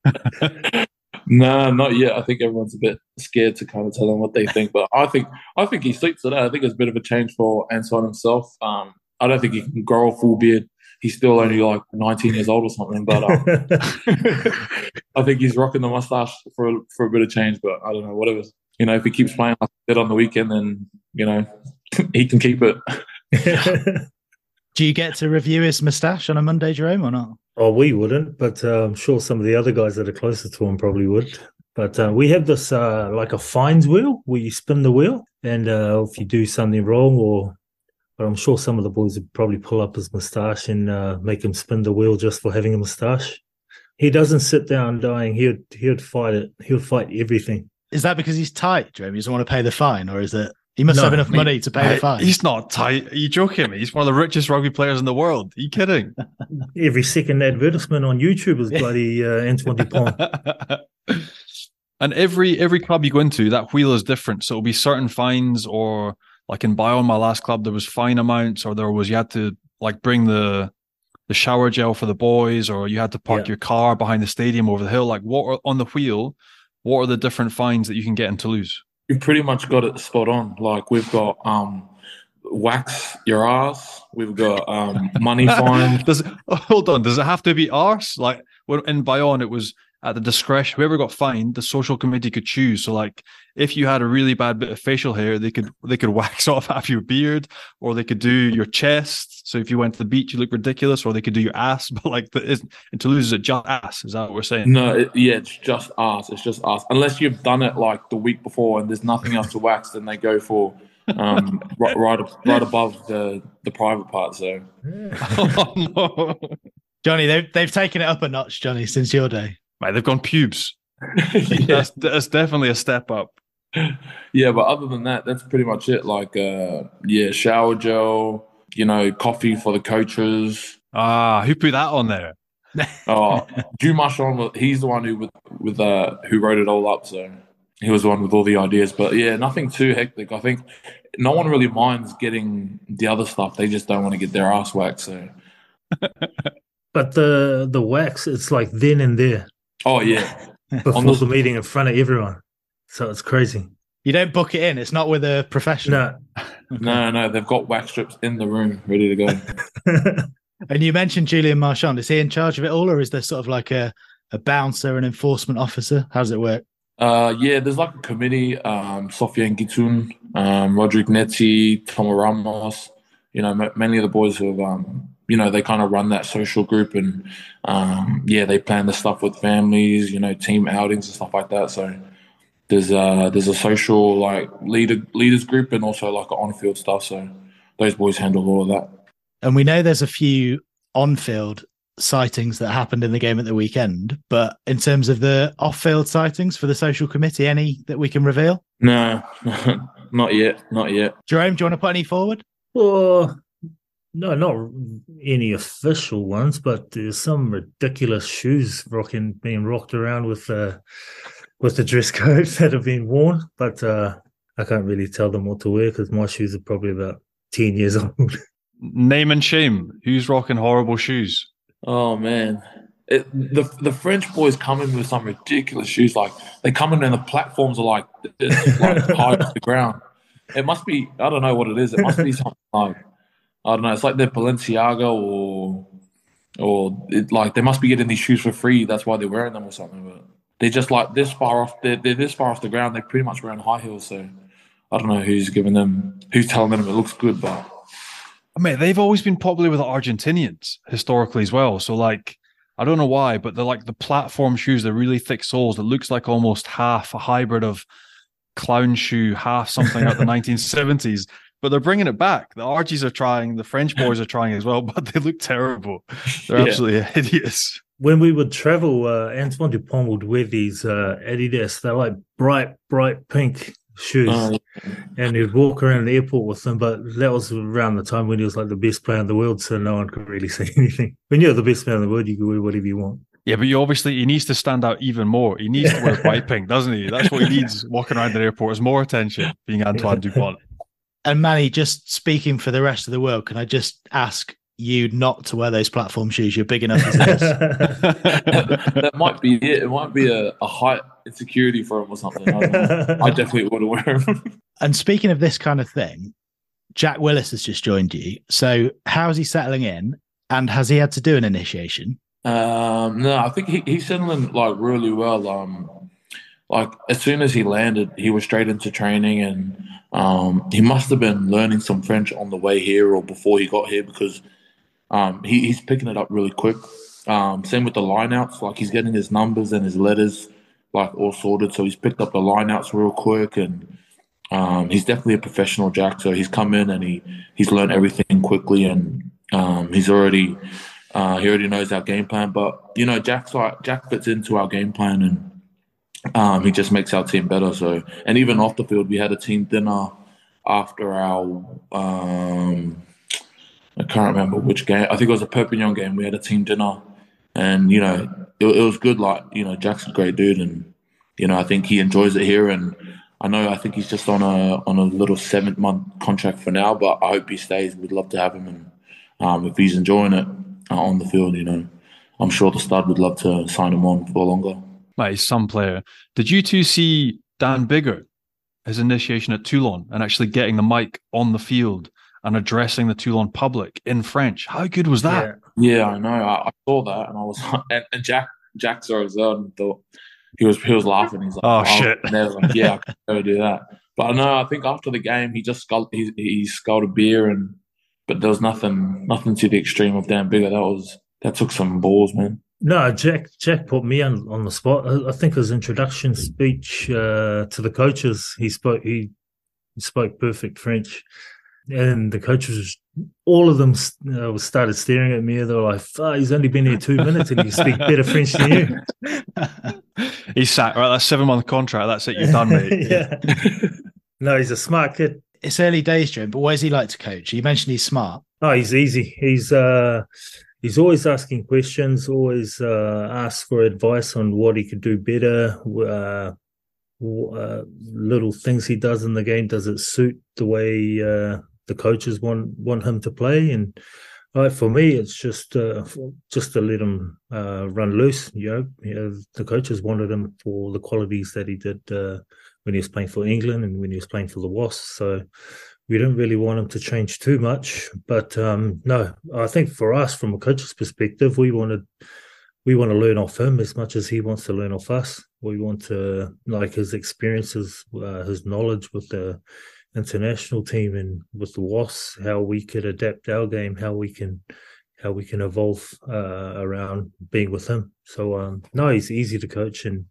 *laughs* *laughs* No, not yet. I think everyone's a bit scared to kind of tell them what they think, but I think I think he sleeps it out. I think it's a bit of a change for Antoine himself. Um, I don't think he can grow a full beard. He's still only like 19 years old or something, but um, *laughs* I think he's rocking the mustache for for a bit of change. But I don't know, whatever. You know, if he keeps playing like he did on the weekend, then you know *laughs* he can keep it. *laughs* Do you get to review his moustache on a Monday, Jerome, or not? Oh, we wouldn't, but uh, I'm sure some of the other guys that are closer to him probably would. But uh, we have this uh, like a fines wheel where you spin the wheel, and uh, if you do something wrong, or but I'm sure some of the boys would probably pull up his moustache and uh, make him spin the wheel just for having a moustache. He doesn't sit down dying. He would he would fight it. He'll fight everything. Is that because he's tight, Jerome? He doesn't want to pay the fine, or is it he must No, have enough mate, money to pay the fine? He's not tight. Are you joking me? He's one of the richest rugby players in the world. Are you kidding? *laughs* Every second advertisement on YouTube is bloody uh, Antoine Dupont. *laughs* and every every club you go into, that wheel is different. So it'll be certain fines, or like in Bayonne, my last club, there was fine amounts, or there was you had to like bring the the shower gel for the boys, or you had to park Yeah. your car behind the stadium over the hill. Like what are on the wheel? What are the different fines that you can get in Toulouse? You've pretty much got it spot on. Like we've got um, wax your ass. We've got um, money *laughs* fine. Does it, *laughs* hold on? Does it have to be arse? Like when in Bayonne, it was at the discretion. Whoever got fined, the social committee could choose. So, like, if you had a really bad bit of facial hair, they could they could *laughs* wax off half your beard, or they could do your chest. So if you went to the beach, you look ridiculous, or they could do your ass. *laughs* But like, the, is, in Toulouse, is it just ass? Is that what we're saying? No, it, yeah, it's just ass. It's just ass. Unless you've done it like the week before and there's nothing else to wax, then they go for um, *laughs* right, right, right above the the private part. So oh, no. Johnny, they've they've taken it up a notch, Johnny, since your day. Mate, they've gone pubes. *laughs* yeah. That's that's definitely a step up. yeah, but other than that, that's pretty much it. Like, uh, yeah, shower gel, you know, coffee for the coaches. Ah, who put that on there? *laughs* Oh, *laughs* Drew Marchand, he's the one who with, with uh, who wrote it all up. So he was the one with all the ideas. But yeah, nothing too hectic. I think no one really minds getting the other stuff. They just don't want to get their ass waxed. So But the the wax, it's like then and there oh yeah, *laughs* before the- the meeting in front of everyone. So it's crazy. You don't book it in. It's not with a professional. No, *laughs* no, no, they've got wax strips in the room ready to go. *laughs* And you mentioned Julian Marchand. Is he in charge of it all, or is there sort of like a, a bouncer, an enforcement officer? How does it work? Uh, yeah, there's like a committee. Um, Sofiane Guitoune, um, Rodrigue Neti, Tomo Ramos. You know, ma- many of the boys who have, um, you know, they kind of run that social group, and um, yeah, they plan the stuff with families. You know, team outings and stuff like that. So there's uh there's a social like leader leaders group and also like on field stuff. So those boys handle all of that. And we know there's a few on-field sightings that happened in the game at the weekend, but in terms of the off-field sightings for the social committee, any that we can reveal? No, *laughs* not yet, not yet. Jerome, do you want to put any forward? Well, no, not any official ones, but there's some ridiculous shoes rocking being rocked around with uh, with the dress *laughs* code that have been worn. But uh, I can't really tell them what to wear because my shoes are probably about ten years *laughs* old. Name and shame. Who's rocking horrible shoes? Oh man, it, the the French boys come in with some ridiculous shoes. Like they come in and the platforms are like, this, like high off the ground. It must be I don't know what it is. It must be something like I don't know. It's like they're Balenciaga or or it, like they must be getting these shoes for free. That's why they're wearing them or something. But they're just like this far off. They're, they're this far off the ground. They're pretty much wearing high heels. So I don't know who's giving them, who's telling them it looks good, but. I mean, they've always been popular with the Argentinians historically as well. So, like, I don't know why, but they're like the platform shoes, the really thick soles It looks like almost half a hybrid of clown shoe, half something out the *laughs* 1970s. But they're bringing it back. The Argies are trying, the French *laughs* boys are trying as well, *laughs* but they look terrible. They're Yeah. absolutely *laughs* hideous. when we would travel, uh, Antoine Dupont would wear these uh, Adidas. They're like bright, bright pink shoes. Uh, and he'd walk around the airport with them. But that was around the time when he was like the best player in the world, so no one could really say anything. When you're the best player in the world, you can wear whatever you want. Yeah, but you obviously he needs to stand out even more. He needs to wear bright pink, doesn't he? That's what he needs walking around the airport is more attention, being Antoine Dupont. And Manny, just speaking for the rest of the world, can I just ask you not to wear those platform shoes. You're big enough as it is. *laughs* that might be it. It might be a, a height insecurity for him or something. I. *laughs* I definitely wouldn't wear them. and speaking of this kind of thing, Jack Willis has just joined you. So how's he settling in? And has he had to do an initiation? Um, no, I think he, he's settling like really well. Um, like as soon as he landed, he was straight into training, and um, he must have been learning some French on the way here or before he got here because um, he, he's picking it up really quick. Um, same with the lineouts, like he's getting his numbers and his letters like all sorted, so he's picked up the lineouts real quick, and um, he's definitely a professional Jack. So he's come in and he he's learned everything quickly, and um, he's already uh, he already knows our game plan. But you know, Jack's like Jack fits into our game plan, and um, he just makes our team better. So, and even off the field, we had a team dinner after our. Um, I can't remember which game. I think it was a Perpignan game. We had a team dinner, and you know, it, it was good. Like you know, Jack's a great dude, and you know, I think he enjoys it here. And I know I think he's just on a on a little seven month contract for now, but I hope he stays. We'd love to have him, and um, if he's enjoying it uh, on the field, you know, I'm sure the stud would love to sign him on for longer. Like some player. Did you two see Dan Biggar, his initiation at Toulon, and actually getting the mic on the field and addressing the Toulon public in French? How good was that? Yeah, yeah I know. I, I, saw that, and I was and, and Jack Jack saw it as well, and thought he was he was laughing. He's like, "Oh, oh. shit!" Never, like, yeah, I can *laughs* never do that. But I know. I think after the game, he just sculled, he, he sculled a beer, and but there was nothing nothing to the extreme of Dan Biggar. That was that took some balls, man. No, Jack. Jack put me on, on the spot. I, I think his introduction speech uh, to the coaches, he spoke. He spoke perfect French, and the coaches, all of them, uh, started staring at me. They were like, oh, "He's only been here two *laughs* minutes, and he speak better French than you." he's sat right. That's seven month contract. That's it. You're done, mate. *laughs* yeah. no, he's a smart kid. It's early days, Jim, but what does he like to coach? You mentioned he's smart. Oh, he's easy. He's uh he's always asking questions, always uh, asks for advice on what he could do better. Uh, uh, little things he does in the game does it suit the way uh, the coaches want want him to play? And uh, for me, it's just uh, just to let him uh, run loose. You know, you know, the coaches wanted him for the qualities that he did when he was playing for England and when he was playing for the Wasps. So we didn't really want him to change too much. But um, no, I think for us, from a coach's perspective, we wanted we want to learn off him as much as he wants to learn off us. We want to like his experiences, uh, his knowledge with the international team and with the Wasps, how we could adapt our game, how we can how we can evolve uh, around being with him. So um, no, he's easy to coach and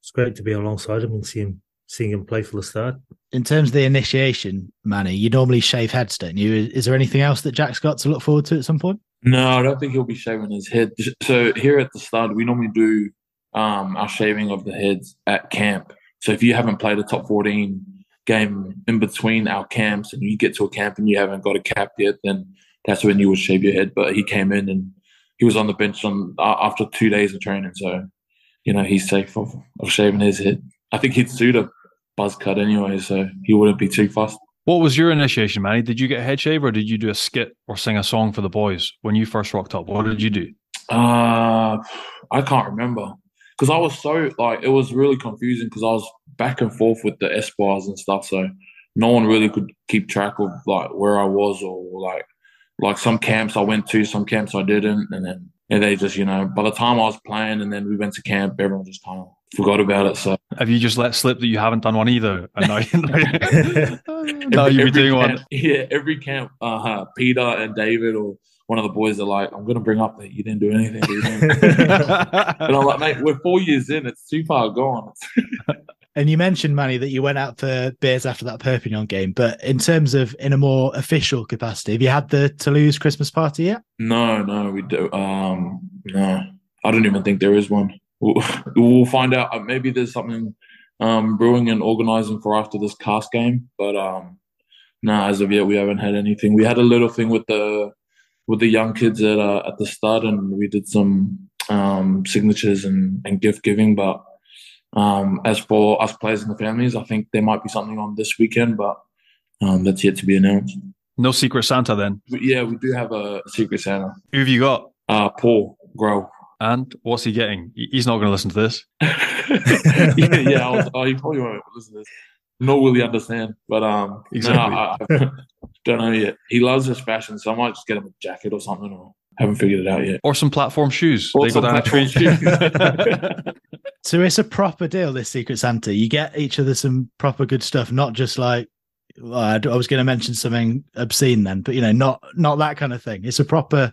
it's great to be alongside him and see him seeing him play for the start. In terms of the initiation, Manny, you normally shave heads, don't you? Is there anything else that Jack's got to look forward to at some point? No, I don't think he'll be shaving his head. So here at the start, we normally do um, our shaving of the heads at camp. So if you haven't played a top 14 game in between our camps and you get to a camp and you haven't got a cap yet, then that's when you would shave your head. But he came in and he was on the bench on uh, after two days of training, so you know he's safe of, of shaving his head. I think he'd suit a buzz cut anyway, so he wouldn't be too fussed. What was your initiation, Manny? Did you get a head shave or did you do a skit or sing a song for the boys when you first rocked up? What did you do? Uh, I can't remember because I was so like it was really confusing because I was back and forth with the Espoirs and stuff, so no one really could keep track of like where I was or like like some camps I went to, some camps I didn't, and then and they just you know by the time I was playing and then we went to camp, everyone just kind of forgot about it. So have you just let slip that you haven't done one either? *laughs* And now, now you'll be doing camp, one. Yeah, every camp, uh, huh. Peter and David or one of the boys are like, I'm going to bring up that you didn't do anything. *laughs* and I'm like, mate, we're four years in. It's too far gone. *laughs* and you mentioned, Manny, that you went out for beers after that Perpignan game. But in terms of in a more official capacity, have you had the Toulouse Christmas party yet? No, no, we do. Um, no, I don't even think there is one we'll, *laughs* we'll find out. Uh, maybe there's something um, brewing and organizing for after this Castres game, but um, no, nah, as of yet, we haven't had anything. We had a little thing with the with the young kids at uh, at the start, and we did some um, signatures and, and gift giving. But um, as for us players and the families, I think there might be something on this weekend, but um, that's yet to be announced. No Secret Santa then. But yeah, we do have a Secret Santa. Who have you got? Uh, Paul Graou. And what's he getting? He's not going to listen to this. *laughs* *laughs* yeah, yeah. I was, oh, you probably won't listen to this. Nor will he understand. But um, Exactly. no, I, I *laughs* don't know yet. He loves his fashion, so I might just get him a jacket or something. Or haven't figured it out yet. Or some platform shoes. Or they go some down a tree. So it's a proper deal, this Secret Santa. You get each other some proper good stuff, not just like well, I d- I was going to mention something obscene then, but you know, not not that kind of thing. It's a proper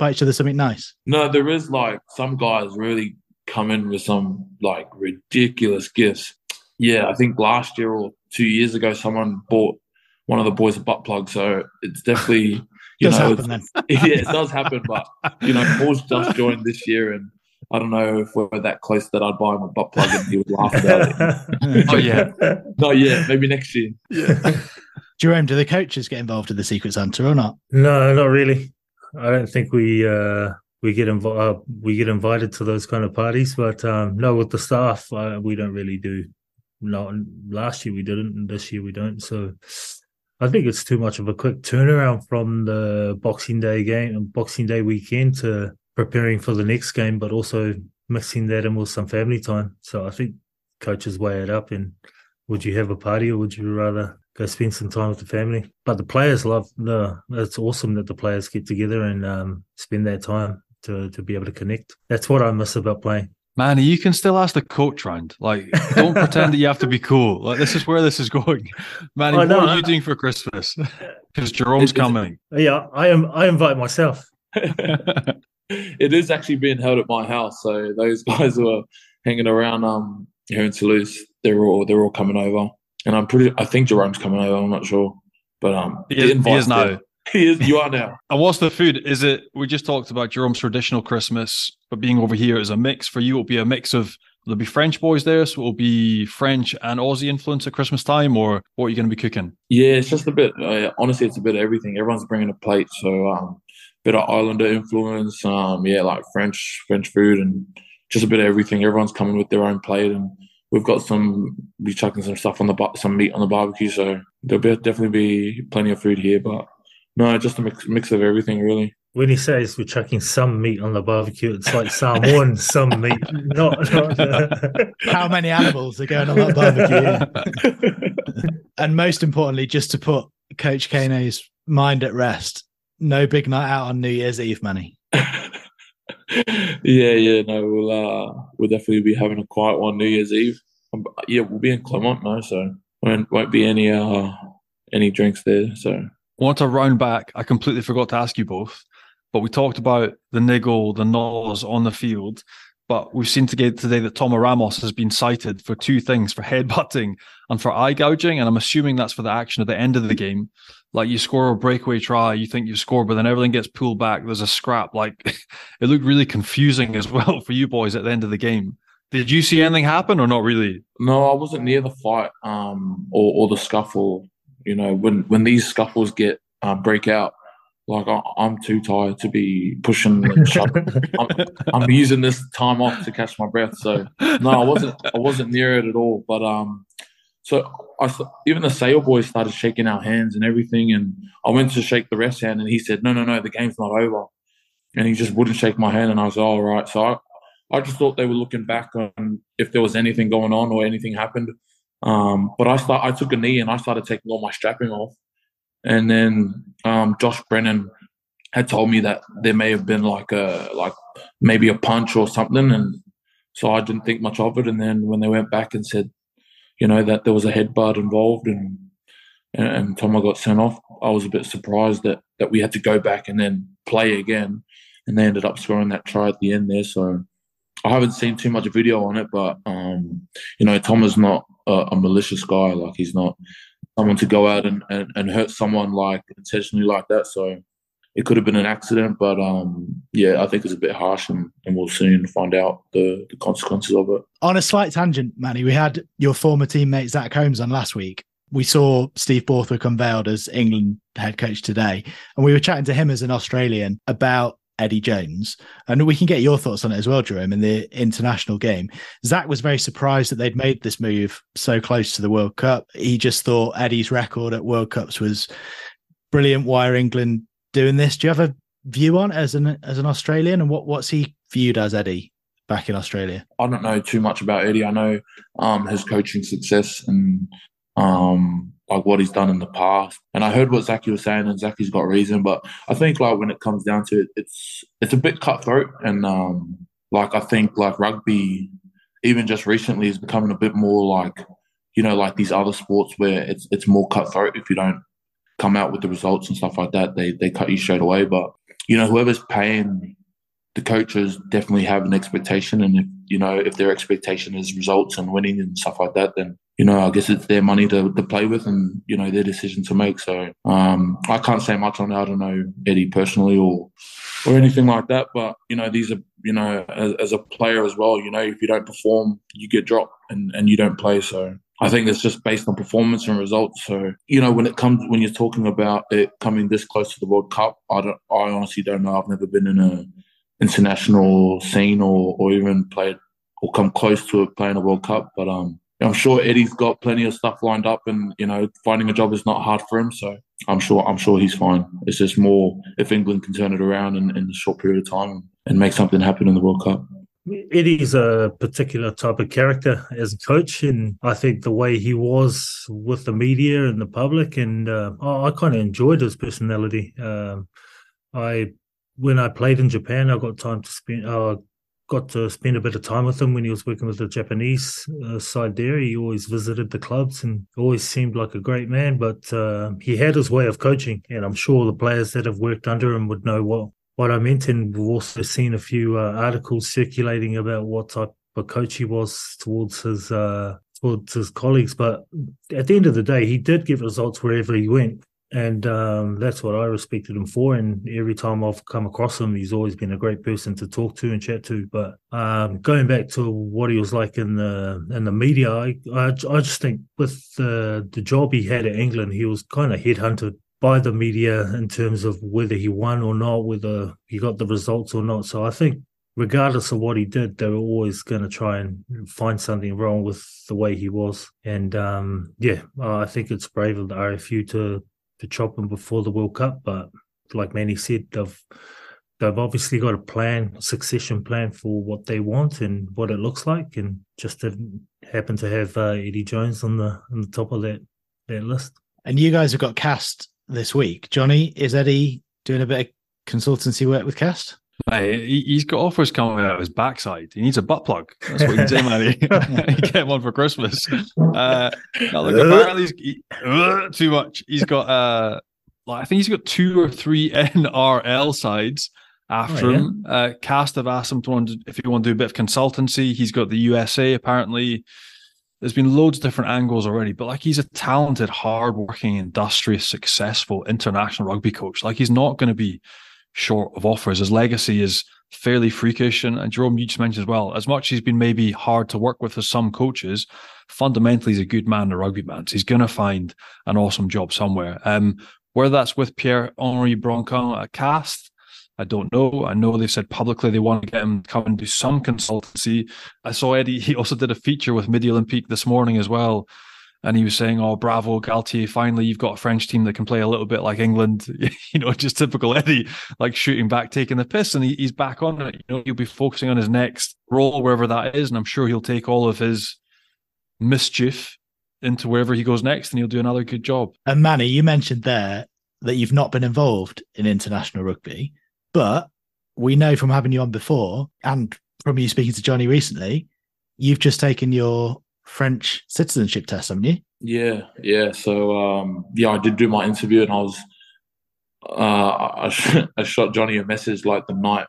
buy each other something nice. No, there is like some guys really come in with some like ridiculous gifts. Yeah, I think last year or two years ago, someone bought one of the boys a butt plug. So it's definitely *laughs* you Does know, happen it's- then. *laughs* yeah, it does happen. But you know, Paul's just joined this year, and I don't know if we're that close that I'd buy him a butt plug and he would laugh about it. *laughs* Oh, yeah. Not yet, maybe next year. Jerome, do the coaches get involved in the Secret Santa or not? No, not really. I don't think we uh, we get inv- uh, we get invited to those kind of parties. But um, no, with the staff, uh, we don't really do. No, last year we didn't, and this year we don't. So I think it's too much of a quick turnaround from the Boxing Day game, and Boxing Day weekend to preparing for the next game, but also mixing that in with some family time. So I think coaches weigh it up and would you have a party or would you rather go spend some time with the family? But the players love the. It's awesome that the players get together and um, spend that time to to be able to connect. That's what I miss about playing. Manny, you can still ask the coach round. Like, don't pretend that you have to be cool. Like, this is where this is going. *laughs* Manny, Oh, what no, are I- you doing for Christmas? *laughs* Because Jerome's It- coming. Yeah, I am. I invite myself. *laughs* it is actually being held at my house. So those guys who are hanging around um here in Toulouse, they're all they're all coming over, and I'm pretty. I think Jerome's coming over. I'm not sure, but um, He the is, he is now. there. *laughs* He is. You are now. And what's the food? Is it? We just talked about Jerome's traditional Christmas, but being over here is a mix. For you, it'll be a mix of there'll be French boys there, so it'll be French and Aussie influence at Christmas time, or what are you going to be cooking? Yeah, it's just a bit. Uh, honestly, it's a bit of everything. Everyone's bringing a plate, so um, bit of Islander influence. Um, yeah, like French French food and just a bit of everything. Everyone's coming with their own plate, and we've got some. We chucking some stuff on the bar- some meat on the barbecue, so there'll be definitely be plenty of food here. But no, just a mix mix of everything, really. When he says we're chucking some meat on the barbecue, it's like Samoan *laughs* some meat, not. not uh, How many animals are going on that barbecue? *laughs* and most importantly, just to put Coach Kaino's mind at rest, no big night out on New Year's Eve, Manny. *laughs* yeah, yeah, no, we'll uh, we'll definitely be having a quiet one New Year's Eve. Um, yeah, we'll be in Clermont now, so won't won't be any uh any drinks there. So once I round back. I completely forgot to ask you both, but we talked about the niggle, the nose on the field. But we've seen today, that Tomo Ramos has been cited for two things for headbutting and for eye gouging. And I'm assuming that's for the action at the end of the game. Like you score a breakaway try, you think you've scored, but then everything gets pulled back. There's a scrap. Like *laughs* it looked really confusing as *laughs* well for you boys at the end of the game. Did you see anything happen or not really? no, I wasn't near the fight um or, or the scuffle. You know, when when these scuffles get um, break out, like I, I'm too tired to be pushing. And shoving. *laughs* I'm, I'm using this time off to catch my breath. So no, I wasn't. I wasn't near it at all. But um, so I even the Sale boys started shaking our hands and everything, and I went to shake the ref's hand, and he said, "No, no, no, the game's not over," and he just wouldn't shake my hand, and I was all right. So I, I just thought they were looking back on if there was anything going on or anything happened. Um, but I start, I took a knee and I started taking all my strapping off, and then um, Josh Brennan had told me that there may have been like a like maybe a punch or something, and so I didn't think much of it. And then when they went back and said, you know, that there was a headbutt involved and and, and Tomo got sent off, I was a bit surprised that that we had to go back and then play again, and they ended up scoring that try at the end there. So I haven't seen too much video on it, but um, you know, Tom is not a, a malicious guy. Like he's not someone to go out and, and, and hurt someone like intentionally like that. So it could have been an accident, but um, yeah, I think it's a bit harsh, and, and we'll soon find out the, the consequences of it. On a slight tangent, Manny, we had your former teammate Zach Holmes on last week. We saw Steve Borthwick unveiled as England head coach today, and we were chatting to him as an Australian about Eddie Jones. And we can get your thoughts on it as well, Jerome, in the international game. Zach was very surprised that they'd made this move so close to the World Cup. He just thought Eddie's record at World Cups was brilliant. Why are England doing this? Do you have a view on as an as an Australian, and what what's he viewed as Eddie back in Australia? I don't know too much about Eddie. I know um, his coaching success and um, like what he's done in the past. And I heard what Zaki was saying, and Zaki's got reason. But I think like when it comes down to it, it's it's a bit cutthroat, and um, like I think like rugby, even just recently, is becoming a bit more like you know like these other sports where it's it's more cutthroat. If you don't come out with the results and stuff like that, they they cut you straight away. But you know whoever's paying the coaches definitely have an expectation, and if you know if their expectation is results and winning and stuff like that, then you know I guess it's their money to, to play with, and you know their decision to make. So um, I can't say much on that. I don't know Eddie personally or or anything like that, but you know these are you know as, as a player as well. You know if you don't perform, you get dropped and and you don't play. So I think it's just based on performance and results. So, you know, when it comes when you're talking about it coming this close to the World Cup, I don't I honestly don't know. I've never been in a international scene or, or even played or come close to it playing a World Cup. But um, I'm sure Eddie's got plenty of stuff lined up, and you know, finding a job is not hard for him. So I'm sure I'm sure he's fine. It's just more if England can turn it around in, in a short period of time and make something happen in the World Cup. Eddie's a particular type of character as a coach, and I think the way he was with the media and the public, and uh, I kind of enjoyed his personality. Um, I when I played in Japan, I got time to spend. Uh, got to spend a bit of time with him when he was working with the Japanese uh, side there. He always visited the clubs and always seemed like a great man. But uh, he had his way of coaching, and I'm sure the players that have worked under him would know what what I meant. And we've also seen a few uh, articles circulating about what type of coach he was towards his uh, towards his colleagues. But at the end of the day, he did get results wherever he went and um, that's what I respected him for. And every time I've come across him, he's always been a great person to talk to and chat to. But um, going back to what he was like in the in the media, I I, I just think with the the job he had at England, he was kind of headhunted by the media in terms of whether he won or not, whether he got the results or not. So I think regardless of what he did, they were always going to try and find something wrong with the way he was. And um, yeah, I think it's brave of the RFU to to chop them before the World Cup. But like Manny said, they've they've obviously got a plan, a succession plan for what they want and what it looks like, and just didn't happen to have uh, Eddie Jones on the on the top of that that list. And you guys have got Castres this week. Johnny, is Eddie doing a bit of consultancy work with Castres? Hey, he's got offers coming out of his backside. He needs a butt plug. That's what he's saying, man. get *laughs* him on for Christmas. Uh, look, *laughs* apparently he's, he, uh, *laughs* too much. He's got, uh, like, I think he's got two or three NRL sides after oh, yeah. him. Uh, Castres have asked him to want to, if he want to do a bit of consultancy. He's got the USA apparently. There's been loads of different angles already, but like he's a talented, hardworking, industrious, successful international rugby coach. Like he's not going to be short of offers. His legacy is fairly freakish. And, and Jerome, you just mentioned as well, as much as he's been maybe hard to work with as some coaches, fundamentally he's a good man, a rugby man. So he's going to find an awesome job somewhere. Um, whether that's with Pierre Henri Broncan at Castres, I don't know. I know they've said publicly they want to get him to come and do some consultancy. I saw Eddie, *laughs* he also did a feature with Midi Olympique this morning as well and he was saying, "Oh, bravo, Galthié! Finally, you've got a French team that can play a little bit like England." *laughs* you know, just typical Eddie, like shooting back, taking the piss, and he, he's back on it. You know, he'll be focusing on his next role, wherever that is, and I'm sure he'll take all of his mischief into wherever he goes next, and he'll do another good job. And Manny, you mentioned there that you've not been involved in international rugby, but we know from having you on before, and from you speaking to Johnny recently, you've just taken your French citizenship test, haven't you? Yeah, yeah. So um, yeah, I did do my interview, and I was uh, I, sh- I shot Johnny a message like the night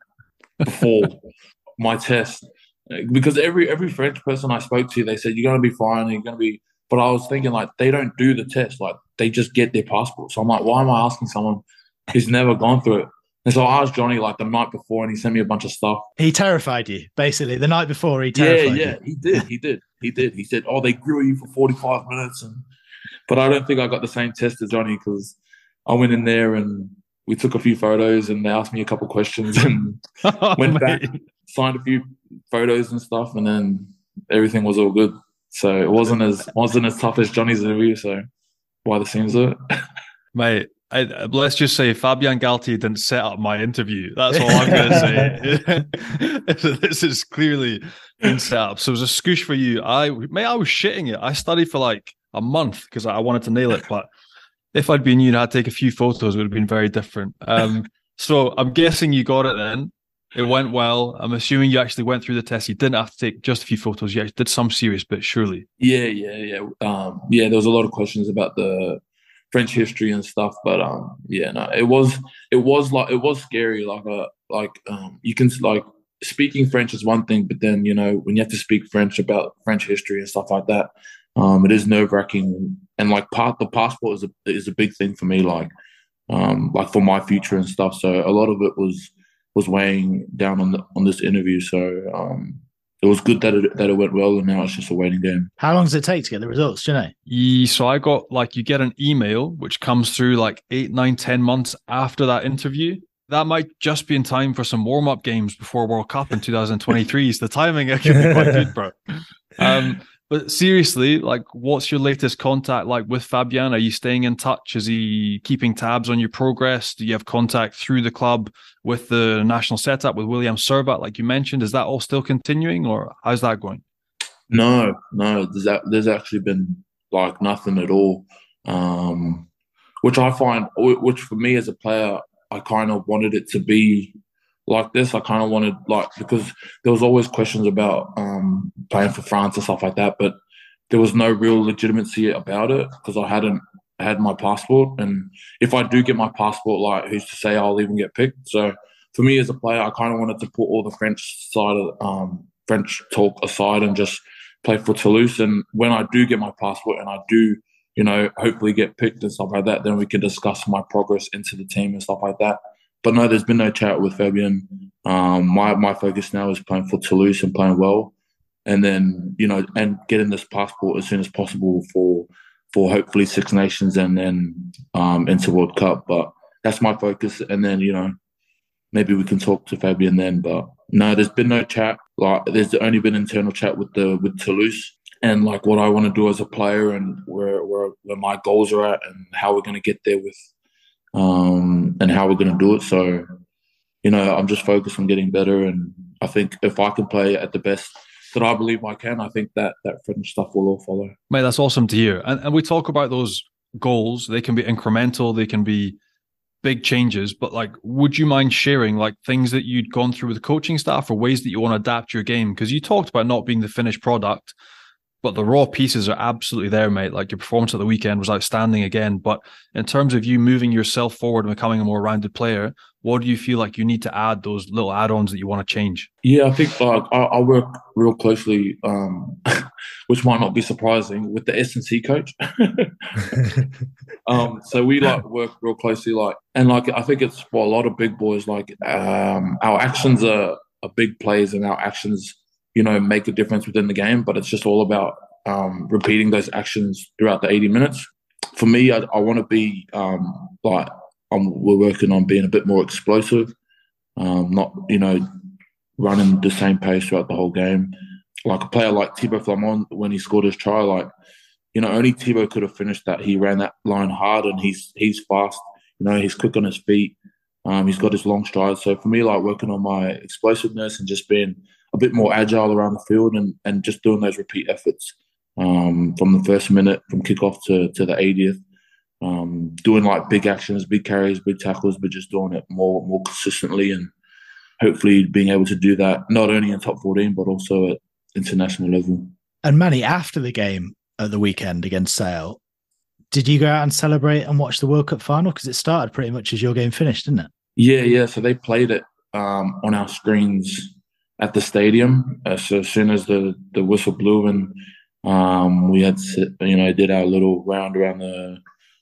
before *laughs* my test because every every French person I spoke to, they said you're gonna be fine, you're gonna be. But I was thinking like they don't do the test, like they just get their passport. So I'm like, why am I asking someone who's never gone through it? And so I asked Johnny like the night before, and he sent me a bunch of stuff. He terrified you, basically. The night before, he terrified yeah, yeah, you. he did, he did, he did. He said, "Oh, they grill you for forty-five minutes," and but I don't think I got the same test as Johnny because I went in there and we took a few photos, and they asked me a couple questions, and *laughs* oh, went back, signed a few photos and stuff, and then everything was all good. So it wasn't as wasn't as tough as Johnny's interview. So why the seems of it, mate I, let's just say Fabian Galthié didn't set up my interview. That's all I'm going to say. *laughs* this is clearly been set up. So it was a scoosh for you. I, mate, I was shitting it. I studied for like a month because I wanted to nail it. But if I'd been you and I'd take a few photos, it would have been very different. Um, *laughs* so I'm guessing you got it then. It went well. I'm assuming you actually went through the test. You didn't have to take just a few photos. You did some serious bits, surely. Yeah, yeah, yeah. Um, yeah, there was a lot of questions about the French history and stuff, but um, yeah, no, it was it was like it was scary. Like a uh, like um, you can like speaking French is one thing, but then you know when you have to speak French about French history and stuff like that, um, it is nerve wracking. And, like part the passport is a is a big thing for me. Like um, like for my future and stuff. So a lot of it was was weighing down on the on this interview. So um, it was good that it that it went well, and now it's just a waiting game. How long does it take to get the results? Do you know? Yeah, so I got like you get an email which comes through like eight, nine, ten months after that interview. That might just be in time for some warm up games before World Cup in *laughs* 2023. so the timing actually be quite good, bro. *laughs* Um, but seriously, like, what's your latest contact like with Fabian? Are you staying in touch? Is he keeping tabs on your progress? Do you have contact through the club with the national setup with William Servat, like you mentioned? Is that all still continuing, or how's that going? No, no. There's that, there's actually been like nothing at all, um, which I find, which for me as a player, I kind of wanted it to be like this. I kind of wanted like because there was always questions about um, playing for France and stuff like that, but there was no real legitimacy about it because I hadn't had my passport, and if I do get my passport, like who's to say I'll even get picked? So for me as a player, I kind of wanted to put all the French side of um, French talk aside and just play for Toulouse. And when I do get my passport and I do, you know, hopefully get picked and stuff like that, then we can discuss my progress into the team and stuff like that. But no, there's been no chat with Fabian. Um, my my focus now is playing for Toulouse and playing well, and then you know, and getting this passport as soon as possible for for hopefully Six Nations and then um, into World Cup. But that's my focus, and then you know, maybe we can talk to Fabian then. But no, there's been no chat. Like there's only been internal chat with the with Toulouse and like what I want to do as a player and where where where my goals are at and how we're going to get there with um, and how we're going to do it. So, you know, I'm just focused on getting better, and I think if I can play at the best that I believe I can, I think that that French stuff will all follow. Mate, that's awesome to hear. And, and we talk about those goals; they can be incremental, they can be big changes. But like, would you mind sharing like things that you'd gone through with coaching staff, or ways that you want to adapt your game? Because you talked about not being the finished product but the raw pieces are absolutely there, mate. Like your performance at the weekend was outstanding again. But in terms of you moving yourself forward and becoming a more rounded player, what do you feel like you need to add those little add-ons that you want to change? Yeah, I think like I, I work real closely, um, *laughs* which might not be surprising, with the S and C coach. *laughs* um, so we like work real closely, like, and like I think it's for a lot of big boys. Like um, our actions are, are big plays, and our actions you know, make a difference within the game. But it's just all about um, repeating those actions throughout the 80 minutes. For me, I, I want to be um, like I'm, we're working on being a bit more explosive, um, not you know running the same pace throughout the whole game. Like a player like Thibaut Flament, when he scored his try, like you know, only Thibaut could have finished that. He ran that line hard, and he's he's fast. You know, he's quick on his feet. Um, he's got his long stride. So for me, like working on my explosiveness and just being a bit more agile around the field and, and just doing those repeat efforts um, from the first minute, from kickoff to, to the 80th. Um, doing like big actions, big carries, big tackles, but just doing it more more consistently and hopefully being able to do that not only in top 14 but also at international level. And Manny, after the game at the weekend against Sale, did you go out and celebrate and watch the World Cup final? Because it started pretty much as your game finished, didn't it? Yeah, yeah. So they played it um, on our screens at the stadium. Uh, so as soon as the, the whistle blew and um, we had you know did our little round around the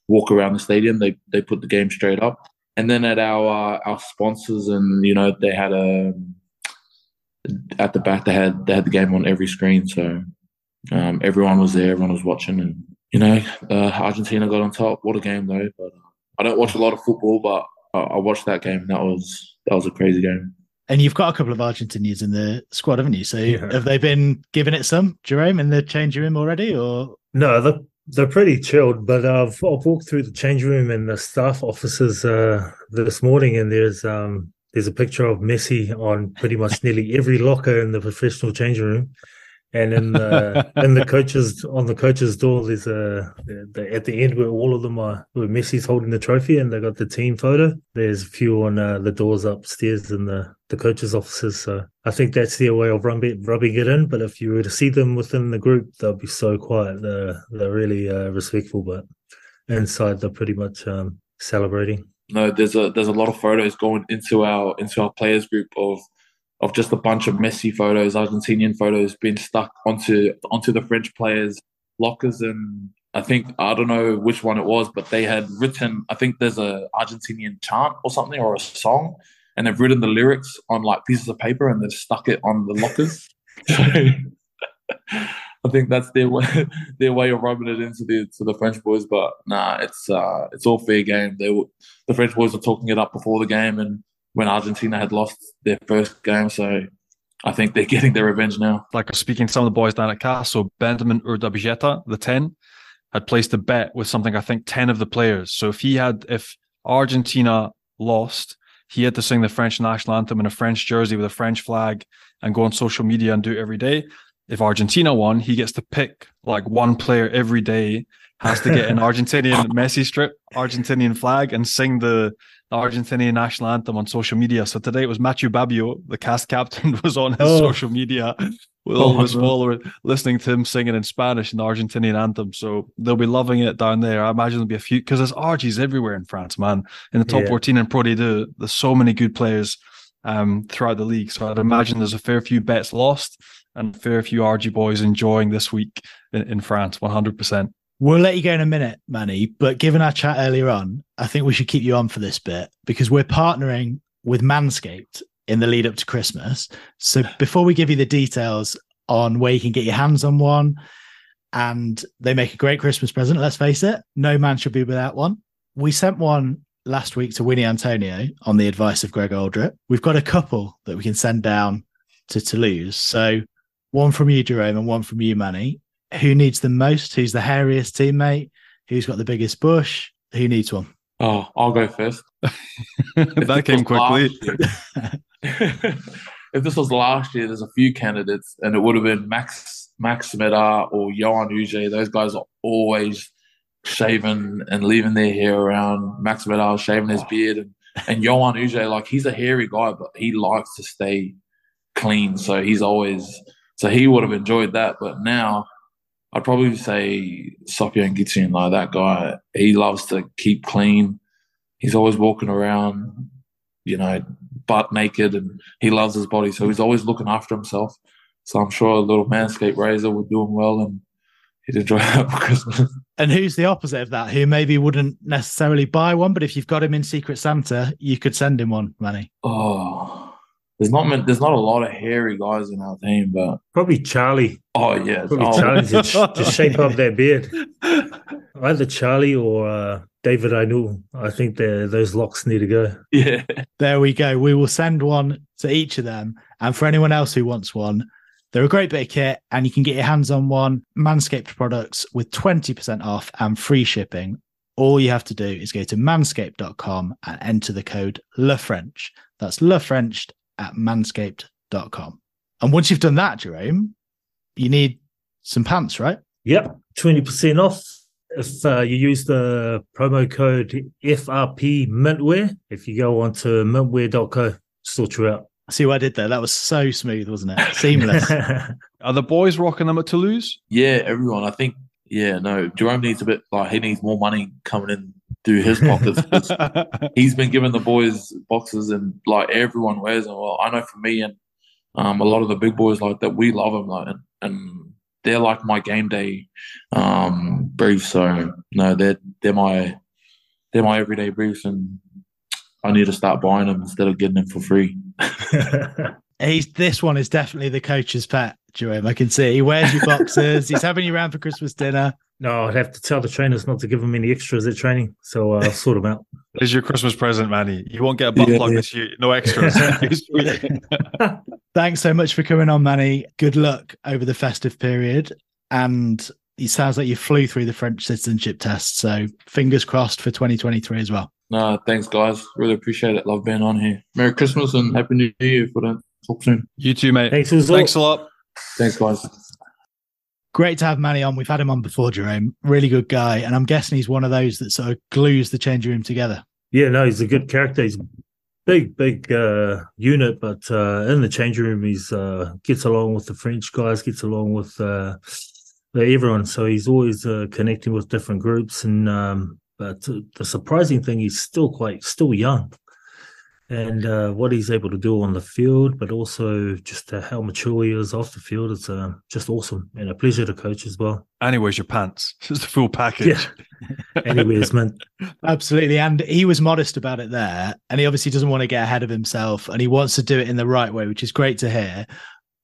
walk around the stadium, they they put the game straight up. And then at our uh, our sponsors and you know they had a at the back they had they had the game on every screen, so um, everyone was there, everyone was watching, and you know uh, Argentina got on top. What a game though! But I don't watch a lot of football, but I, I watched that game. That was that was a crazy game. And you've got a couple of Argentinians in the squad, haven't you? So yeah. have they been giving it some, Jerome, in the changing room already, or no? The they're pretty chilled, but I've I've walked through the change room and the staff offices uh, this morning, and there's um there's a picture of Messi on pretty much *laughs* nearly every locker in the professional change room. And in the in the coaches on the coaches door, there's a the, at the end where all of them are where Messi's holding the trophy, and they got the team photo. There's a few on uh, the doors upstairs in the the coaches' offices. So I think that's their way of rubbing rubbing it in. But if you were to see them within the group, they'll be so quiet. They're they're really uh, respectful, but inside they're pretty much um, celebrating. No, there's a there's a lot of photos going into our into our players group of of just a bunch of messy photos, Argentinian photos being stuck onto onto the French players' lockers, and I think I don't know which one it was, but they had written. I think there's a Argentinian chant or something or a song, and they've written the lyrics on like pieces of paper and they've stuck it on the lockers. *laughs* so *laughs* I think that's their way *laughs* their way of rubbing it into the to the French boys. But nah, it's uh it's all fair game. They were, the French boys were talking it up before the game and when Argentina had lost their first game. So I think they're getting their revenge now. Like speaking to some of the boys down at Castres, Benjamin Urdapilleta, the 10, had placed a bet with something, I think 10 of the players. So if he had, if Argentina lost, he had to sing the French national anthem in a French jersey with a French flag and go on social media and do it every day. If Argentina won, he gets to pick like one player every day, has to get an *laughs* Argentinian Messi strip, Argentinian flag, and sing the the Argentinian national anthem on social media. So today it was Mathieu Babillot, the Castres captain, *laughs* was on his oh. social media with all oh, his followers listening to him singing in Spanish in the Argentinian anthem. So they'll be loving it down there. I imagine there'll be a few because there's Argies everywhere in France, man. In the top yeah. 14 in Pro D2, there's so many good players um, throughout the league. So I'd imagine there's a fair few bets lost and a fair few Argie boys enjoying this week in, in France, 100%. We'll let you go in a minute, Manny. But given our chat earlier on, I think we should keep you on for this bit because we're partnering with Manscaped in the lead up to Christmas. So before we give you the details on where you can get your hands on one, and they make a great Christmas present, let's face it, no man should be without one. We sent one last week to Uini Atonio on the advice of Greg Alldritt. We've got a couple that we can send down to Toulouse. So one from you, Jerome, and one from you, Manny who needs the most? Who's the hairiest teammate? Who's got the biggest bush? Who needs one? Oh, I'll go first. *laughs* that came quickly. *laughs* *laughs* if this was last year, there's a few candidates, and it would have been Max Max Médard or Yoann Huget. Those guys are always shaving and leaving their hair around. Max Médard shaving his oh. beard, and and Yoann Huget, like he's a hairy guy, but he likes to stay clean, so he's always so he would have enjoyed that. But now I'd probably say Sofiane Guitoune, like that guy, he loves to keep clean. He's always walking around, you know, butt naked, and he loves his body, so he's always looking after himself. So I'm sure a little Manscaped razor would do him well, and he'd enjoy *laughs* that for Christmas. And who's the opposite of that? Who maybe wouldn't necessarily buy one, but if you've got him in Secret Santa, you could send him one, Manny. Oh, there's not there's not a lot of hairy guys in our team, but probably Charlie. Oh yeah, probably oh. Charlie to, to *laughs* shape up their beard. Either Charlie or uh, David Ainu'u. I think they those locks need to go. Yeah, there we go. We will send one to each of them, and for anyone else who wants one, they're a great bit of kit, and you can get your hands on one Manscaped products with twenty percent off and free shipping. All you have to do is go to manscaped.com and enter the code LeFrench. That's LeFrench at manscaped.com. And once you've done that, Jerome, you need some pants, right? Yep, 20% off if uh, you use the promo code FRP Mintwear. If you go on to mintwear.co, sort you out. See what I did there? That was so smooth, wasn't it? Seamless. *laughs* Are the boys rocking them at Toulouse? Yeah, everyone. I think, yeah, no, Jerome needs a bit, like, he needs more money coming in through his pockets. *laughs* he's been giving the boys boxes and like everyone wears them. Well, I know for me and um, a lot of the big boys like that, we love them like, and, and they're like my game day um, briefs. So no, they're they're my they're my everyday briefs, and I need to start buying them instead of getting them for free. *laughs* He's this one is definitely the coach's pet, Jerome. I can see he wears your boxes. he's having you around for Christmas dinner. No, I'd have to tell the trainers not to give them any extras at training, so uh, I'll sort them out. *laughs* There's your Christmas present, Manny. You won't get a butt yeah, plug yeah. this year. No extras. *laughs* *laughs* Thanks so much for coming on, Manny. Good luck over the festive period. And it sounds like you flew through the French citizenship test. So fingers crossed for 2023 as well. No, thanks, guys. Really appreciate it. Love being on here. Merry Christmas and Happy New Year if we don't talk soon. You too, mate. Thanks, Thanks a lot. Thanks, guys. Great to have Manny on. We've had him on before, Jerome. Really good guy. And I'm guessing he's one of those that sort of glues the changing room together. Yeah, no, he's a good character. He's big, big uh, unit, but uh, in the changing room, he's uh, gets along with the French guys, gets along with uh, everyone. So he's always uh, connecting with different groups. And um, but the surprising thing, he's still quite still young, and uh, what he's able to do on the field, but also just how mature he is off the field. It's just awesome and a pleasure to coach as well. And he wears your pants. *laughs* It's the full package. Yeah. Anyways, man. *laughs* Absolutely. And he was modest about it there. And he obviously doesn't want to get ahead of himself and he wants to do it in the right way, which is great to hear.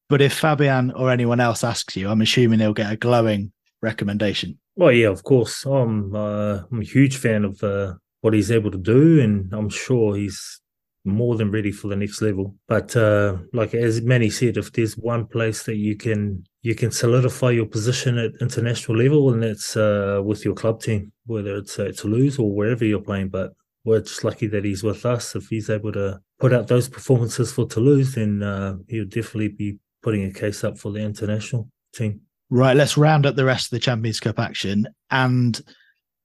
But if Fabian or anyone else asks you, I'm assuming he'll get a glowing recommendation. Well, yeah, of course. I'm, uh, I'm a huge fan of uh, what he's able to do. And I'm sure he's more than ready for the next level. But uh, like as Manny said, if there's one place that you can you can solidify your position at international level, and that's uh, with your club team, whether it's uh, Toulouse or wherever you're playing. But we're just lucky that he's with us. If he's able to put out those performances for Toulouse, then uh, he'll definitely be putting a case up for the international team. Right, let's round up the rest of the Champions Cup action. And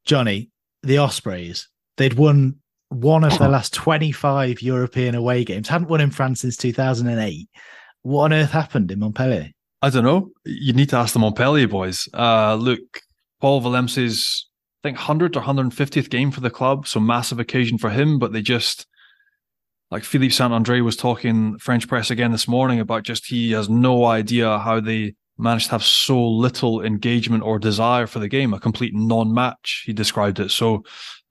Johnny, the Ospreys, they'd won one of their last 25 European away games. Hadn't won in France since 2008. What on earth happened in Montpellier? I don't know. You need to ask the Montpellier boys. Uh, look, Paul Willemse's, I think, 100th or 150th game for the club. So massive occasion for him, but they just, like Philippe Saint Andre was talking French press again this morning about just he has no idea how they managed to have so little engagement or desire for the game, a complete non match, he described it. So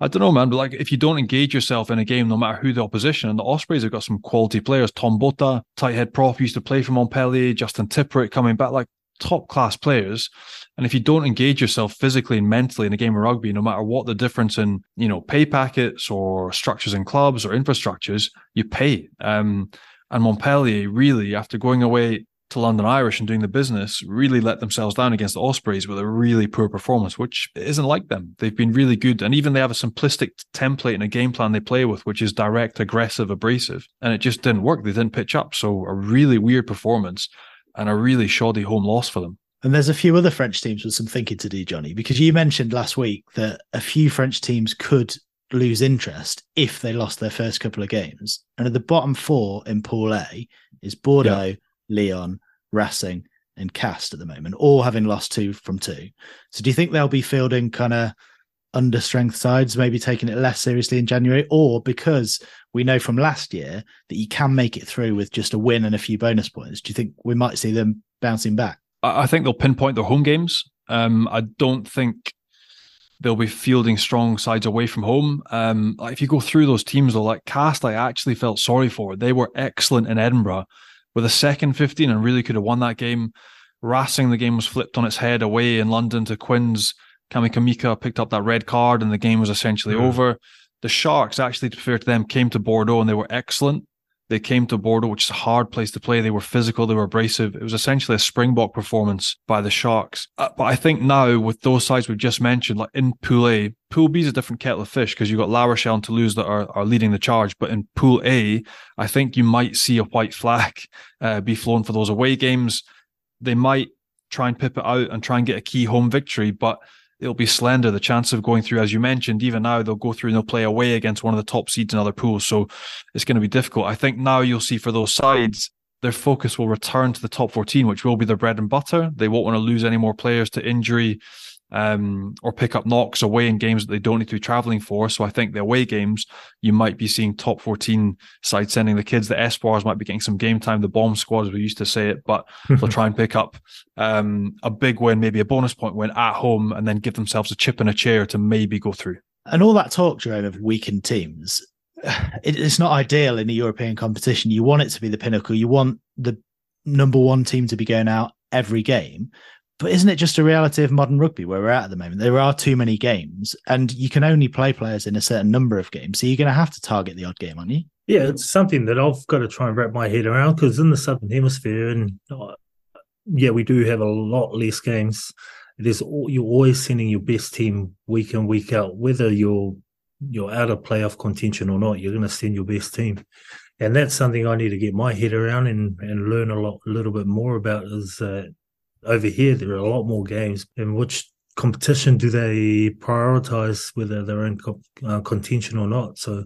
I don't know, man, but like if you don't engage yourself in a game, no matter who the opposition, and the Ospreys have got some quality players. Tom Botha, tight head prop, used to play for Montpellier, Justin Tipuric coming back, like top class players. And if you don't engage yourself physically and mentally in a game of rugby, no matter what the difference in, you know, pay packets or structures in clubs or infrastructures, you pay. Um, and Montpellier really, after going away to London Irish and doing the business really let themselves down against the Ospreys with a really poor performance, which isn't like them. They've been really good. And even they have a simplistic template and a game plan they play with, which is direct, aggressive, abrasive. And it just didn't work. They didn't pitch up. So a really weird performance and a really shoddy home loss for them. And there's a few other French teams with some thinking to do, Johnny, because you mentioned last week that a few French teams could lose interest if they lost their first couple of games. And at the bottom four in Pool A is Bordeaux, yeah. Lyon, Racing, and Castres at the moment, all having lost two from two. So do you think they'll be fielding kind of under strength sides, maybe taking it less seriously in January, or because we know from last year that you can make it through with just a win and a few bonus points? Do you think we might see them bouncing back? I think they'll pinpoint their home games. Um, I don't think they'll be fielding strong sides away from home. Um, if you go through those teams, though, like Castres, I actually felt sorry for. They were excellent in Edinburgh with a second 15 and really could have won that game. Racing, the game was flipped on its head away in London to Quins. Kamikamica Kamika picked up that red card and the game was essentially mm. over. The Sharks, actually, to be fair to them, came to Bordeaux and they were excellent. They came to Bordeaux, which is a hard place to play. They were physical, they were abrasive. It was essentially a springbok performance by the Sharks. Uh, but I think now with those sides we've just mentioned, like in Pool A, Pool B is a different kettle of fish because you've got La Rochelle and Toulouse that are, are leading the charge. But in Pool A, I think you might see a white flag *laughs* uh, be flown for those away games. They might try and pip it out and try and get a key home victory, but it'll be slender. The chance of going through, as you mentioned, even now they'll go through and they'll play away against one of the top seeds in other pools. So it's going to be difficult. I think now you'll see for those sides, their focus will return to the top 14, which will be their bread and butter. They won't want to lose any more players to injury um, or pick up knocks away in games that they don't need to be traveling for. So I think the away games, you might be seeing top 14 sides sending the kids. The Espoirs might be getting some game time, the bomb squad, as we used to say it, but *laughs* they'll try and pick up um, a big win, maybe a bonus point win at home, and then give themselves a chip in a chair to maybe go through. And all that talk, Jerome, of weakened teams, *sighs* it's not ideal in a European competition. You want it to be the pinnacle. You want the number one team to be going out every game. But isn't it just a reality of modern rugby where we're at at the moment? There are too many games, and you can only play players in a certain number of games. So you're going to have to target the odd game, aren't you? Yeah, it's something that I've got to try and wrap my head around because in the Southern Hemisphere, and uh, yeah, we do have a lot less games. it is you're always sending your best team week in week out, whether you're you're out of playoff contention or not. You're going to send your best team, and that's something I need to get my head around and and learn a lot, a little bit more about. Is uh, over here there are a lot more games in which competition do they prioritize whether they're in uh, contention or not. So,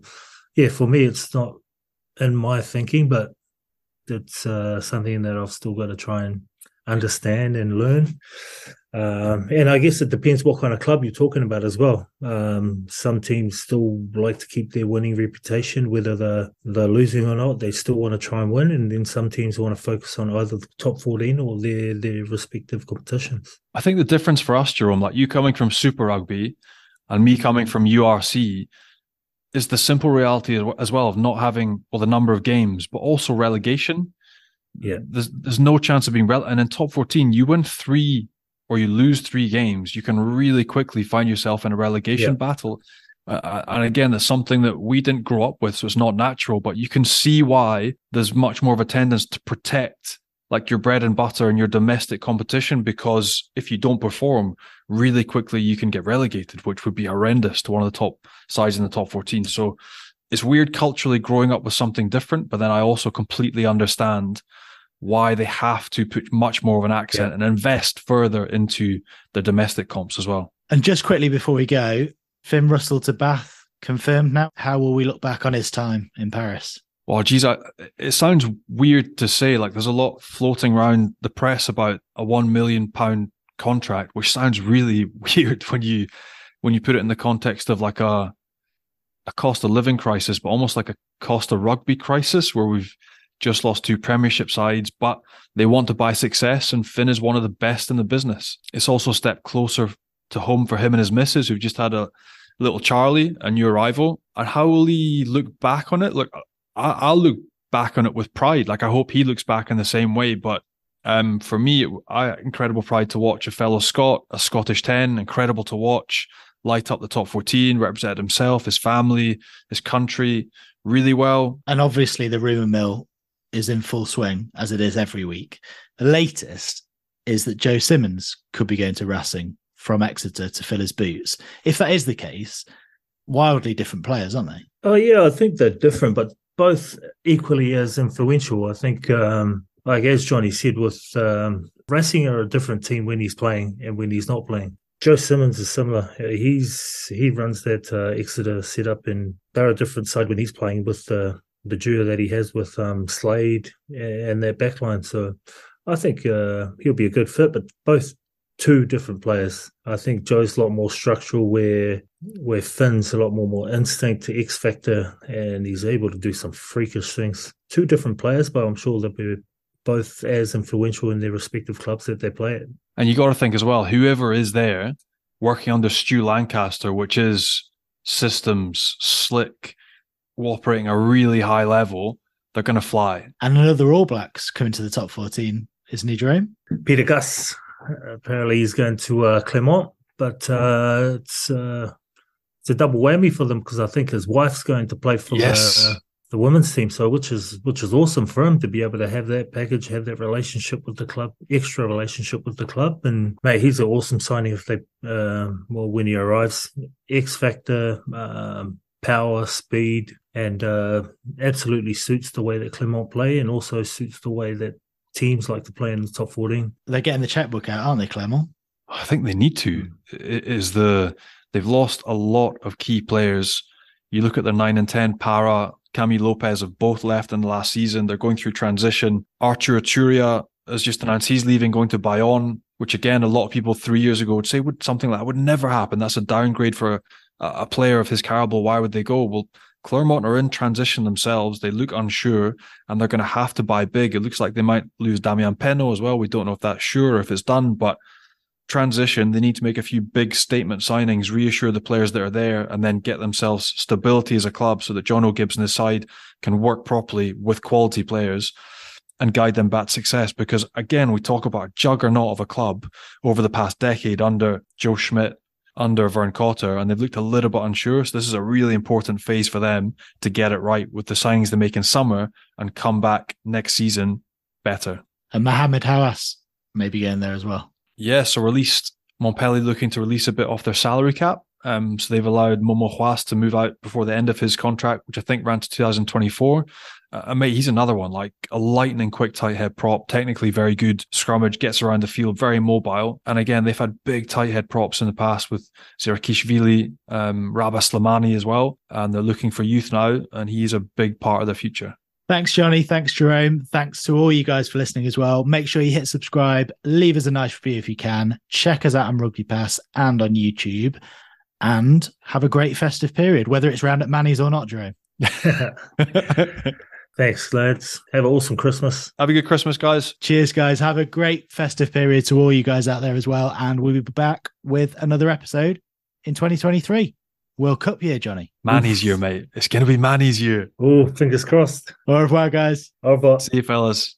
yeah, for me, it's not in my thinking, but it's uh, something that I've still got to try and understand and learn. Um, and I guess it depends what kind of club you're talking about as well. Um, some teams still like to keep their winning reputation, whether they're, they're losing or not. They still want to try and win, and then some teams want to focus on either the top 14 or their their respective competitions. I think the difference for us, Jerome, like you coming from Super Rugby and me coming from URC, is the simple reality as well of not having well the number of games, but also relegation. Yeah, there's there's no chance of being relevant. And in top 14, you win three or you lose three games, you can really quickly find yourself in a relegation yeah. battle. Uh, uh, and again, that's something that we didn't grow up with, so it's not natural. But you can see why there's much more of a tendency to protect like your bread and butter and your domestic competition because if you don't perform really quickly, you can get relegated, which would be horrendous to one of the top sides in the top 14. So it's weird culturally growing up with something different, but then I also completely understand why they have to put much more of an accent yeah. and invest further into the domestic comps as well. And just quickly before we go, Finn Russell to Bath confirmed now. How will we look back on his time in Paris? Well, geez, I, it sounds weird to say. Like, there's a lot floating around the press about a one million pound contract, which sounds really *laughs* weird when you when you put it in the context of like a a cost of living crisis, but almost like a cost of rugby crisis, where we've just lost two premiership sides, but they want to buy success, and Finn is one of the best in the business. It's also a step closer to home for him and his missus, who've just had a little Charlie, a new arrival. And how will he look back on it? Look, I, will look back on it with pride. Like I hope he looks back in the same way. But um, for me, it, I incredible pride to watch a fellow Scot, a Scottish ten, incredible to watch, light up the top fourteen, represent himself, his family, his country really well. And obviously, the rumor mill is in full swing as it is every week. The latest is that Joe Simmonds could be going to Racing from Exeter to fill his boots. If that is the case, wildly different players, aren't they? Oh yeah, I think they're different, but both equally as influential. I think, um, like as Johnny said, with um, Racing are a different team when he's playing and when he's not playing. Joe Simmonds is similar. He's he runs that uh, Exeter setup, and they're a different side when he's playing with uh, the duo that he has with um, Slade and their backline. So I think uh, he'll be a good fit, but both two different players. I think Joe's a lot more structural, where where Finn's a lot more more instinct to X factor, and he's able to do some freakish things. Two different players, but I'm sure they'll be both as influential in their respective clubs that they play at. And you got to think as well, whoever is there working under Stu Lancaster, which is systems slick operating a really high level, they're going to fly. And another All Blacks coming to the top 14, isn't he, Jerome? Pita Gus. Apparently, he's going to uh, Clermont, but uh, it's uh, it's a double whammy for them because I think his wife's going to play for yes. the, the women's team. So, which is which is awesome for him to be able to have that package, have that relationship with the club, extra relationship with the club, and mate, he's an awesome signing if they uh, well when he arrives. X factor, um, power, speed, and uh, absolutely suits the way that Clermont play, and also suits the way that teams like to play in the top 14. They're getting the checkbook out, aren't they, Clermont? I think they need to. It is the they've lost a lot of key players. You look at their nine and ten. Parra, Camille Lopez have both left in the last season. They're going through transition. Arthur Iturria has just announced he's leaving, going to Bayonne, which again, a lot of people three years ago would say would something like that would never happen. That's a downgrade for a, a player of his caliber. Why would they go? Well, Clermont are in transition themselves. They look unsure and they're going to have to buy big. It looks like they might lose Damian Penaud as well. We don't know if that's sure if it's done, but transition, they need to make a few big statement signings, reassure the players that are there, and then get themselves stability as a club so that Jono Gibbes and his side can work properly with quality players and guide them back to success. Because again, we talk about a juggernaut of a club over the past decade under Joe Schmidt, under Vern Cotter, and they've looked a little bit unsure. So this is a really important phase for them to get it right with the signings they make in summer and come back next season better. And Mohamed Haouas maybe getting there as well. Yeah, so released Montpellier looking to release a bit off their salary cap. Um, so they've allowed Momo Haouas to move out before the end of his contract, which I think ran to 2024. Uh, mate, he's another one, like a lightning quick tight head prop, technically very good scrummage, gets around the field, very mobile. And again, they've had big tight head props in the past with Zirakashvili, um, Rabah Slimani as well. And they're looking for youth now, and he's a big part of the future. Thanks, Johnny. Thanks, Jerome. Thanks to all you guys for listening as well. Make sure you hit subscribe, leave us a nice review if you can. Check us out on Rugby Pass and on YouTube. And have a great festive period, whether it's round at Manny's or not, Jerome. *laughs* *laughs* Thanks, lads. Have an awesome Christmas. Have a good Christmas, guys. Cheers, guys. Have a great festive period to all you guys out there as well. And we'll be back with another episode in 2023. World Cup year, Johnny. Manny's year, mate. It's going to be Manny's year. Oh, fingers crossed. Au revoir, guys. Au revoir. See you, fellas.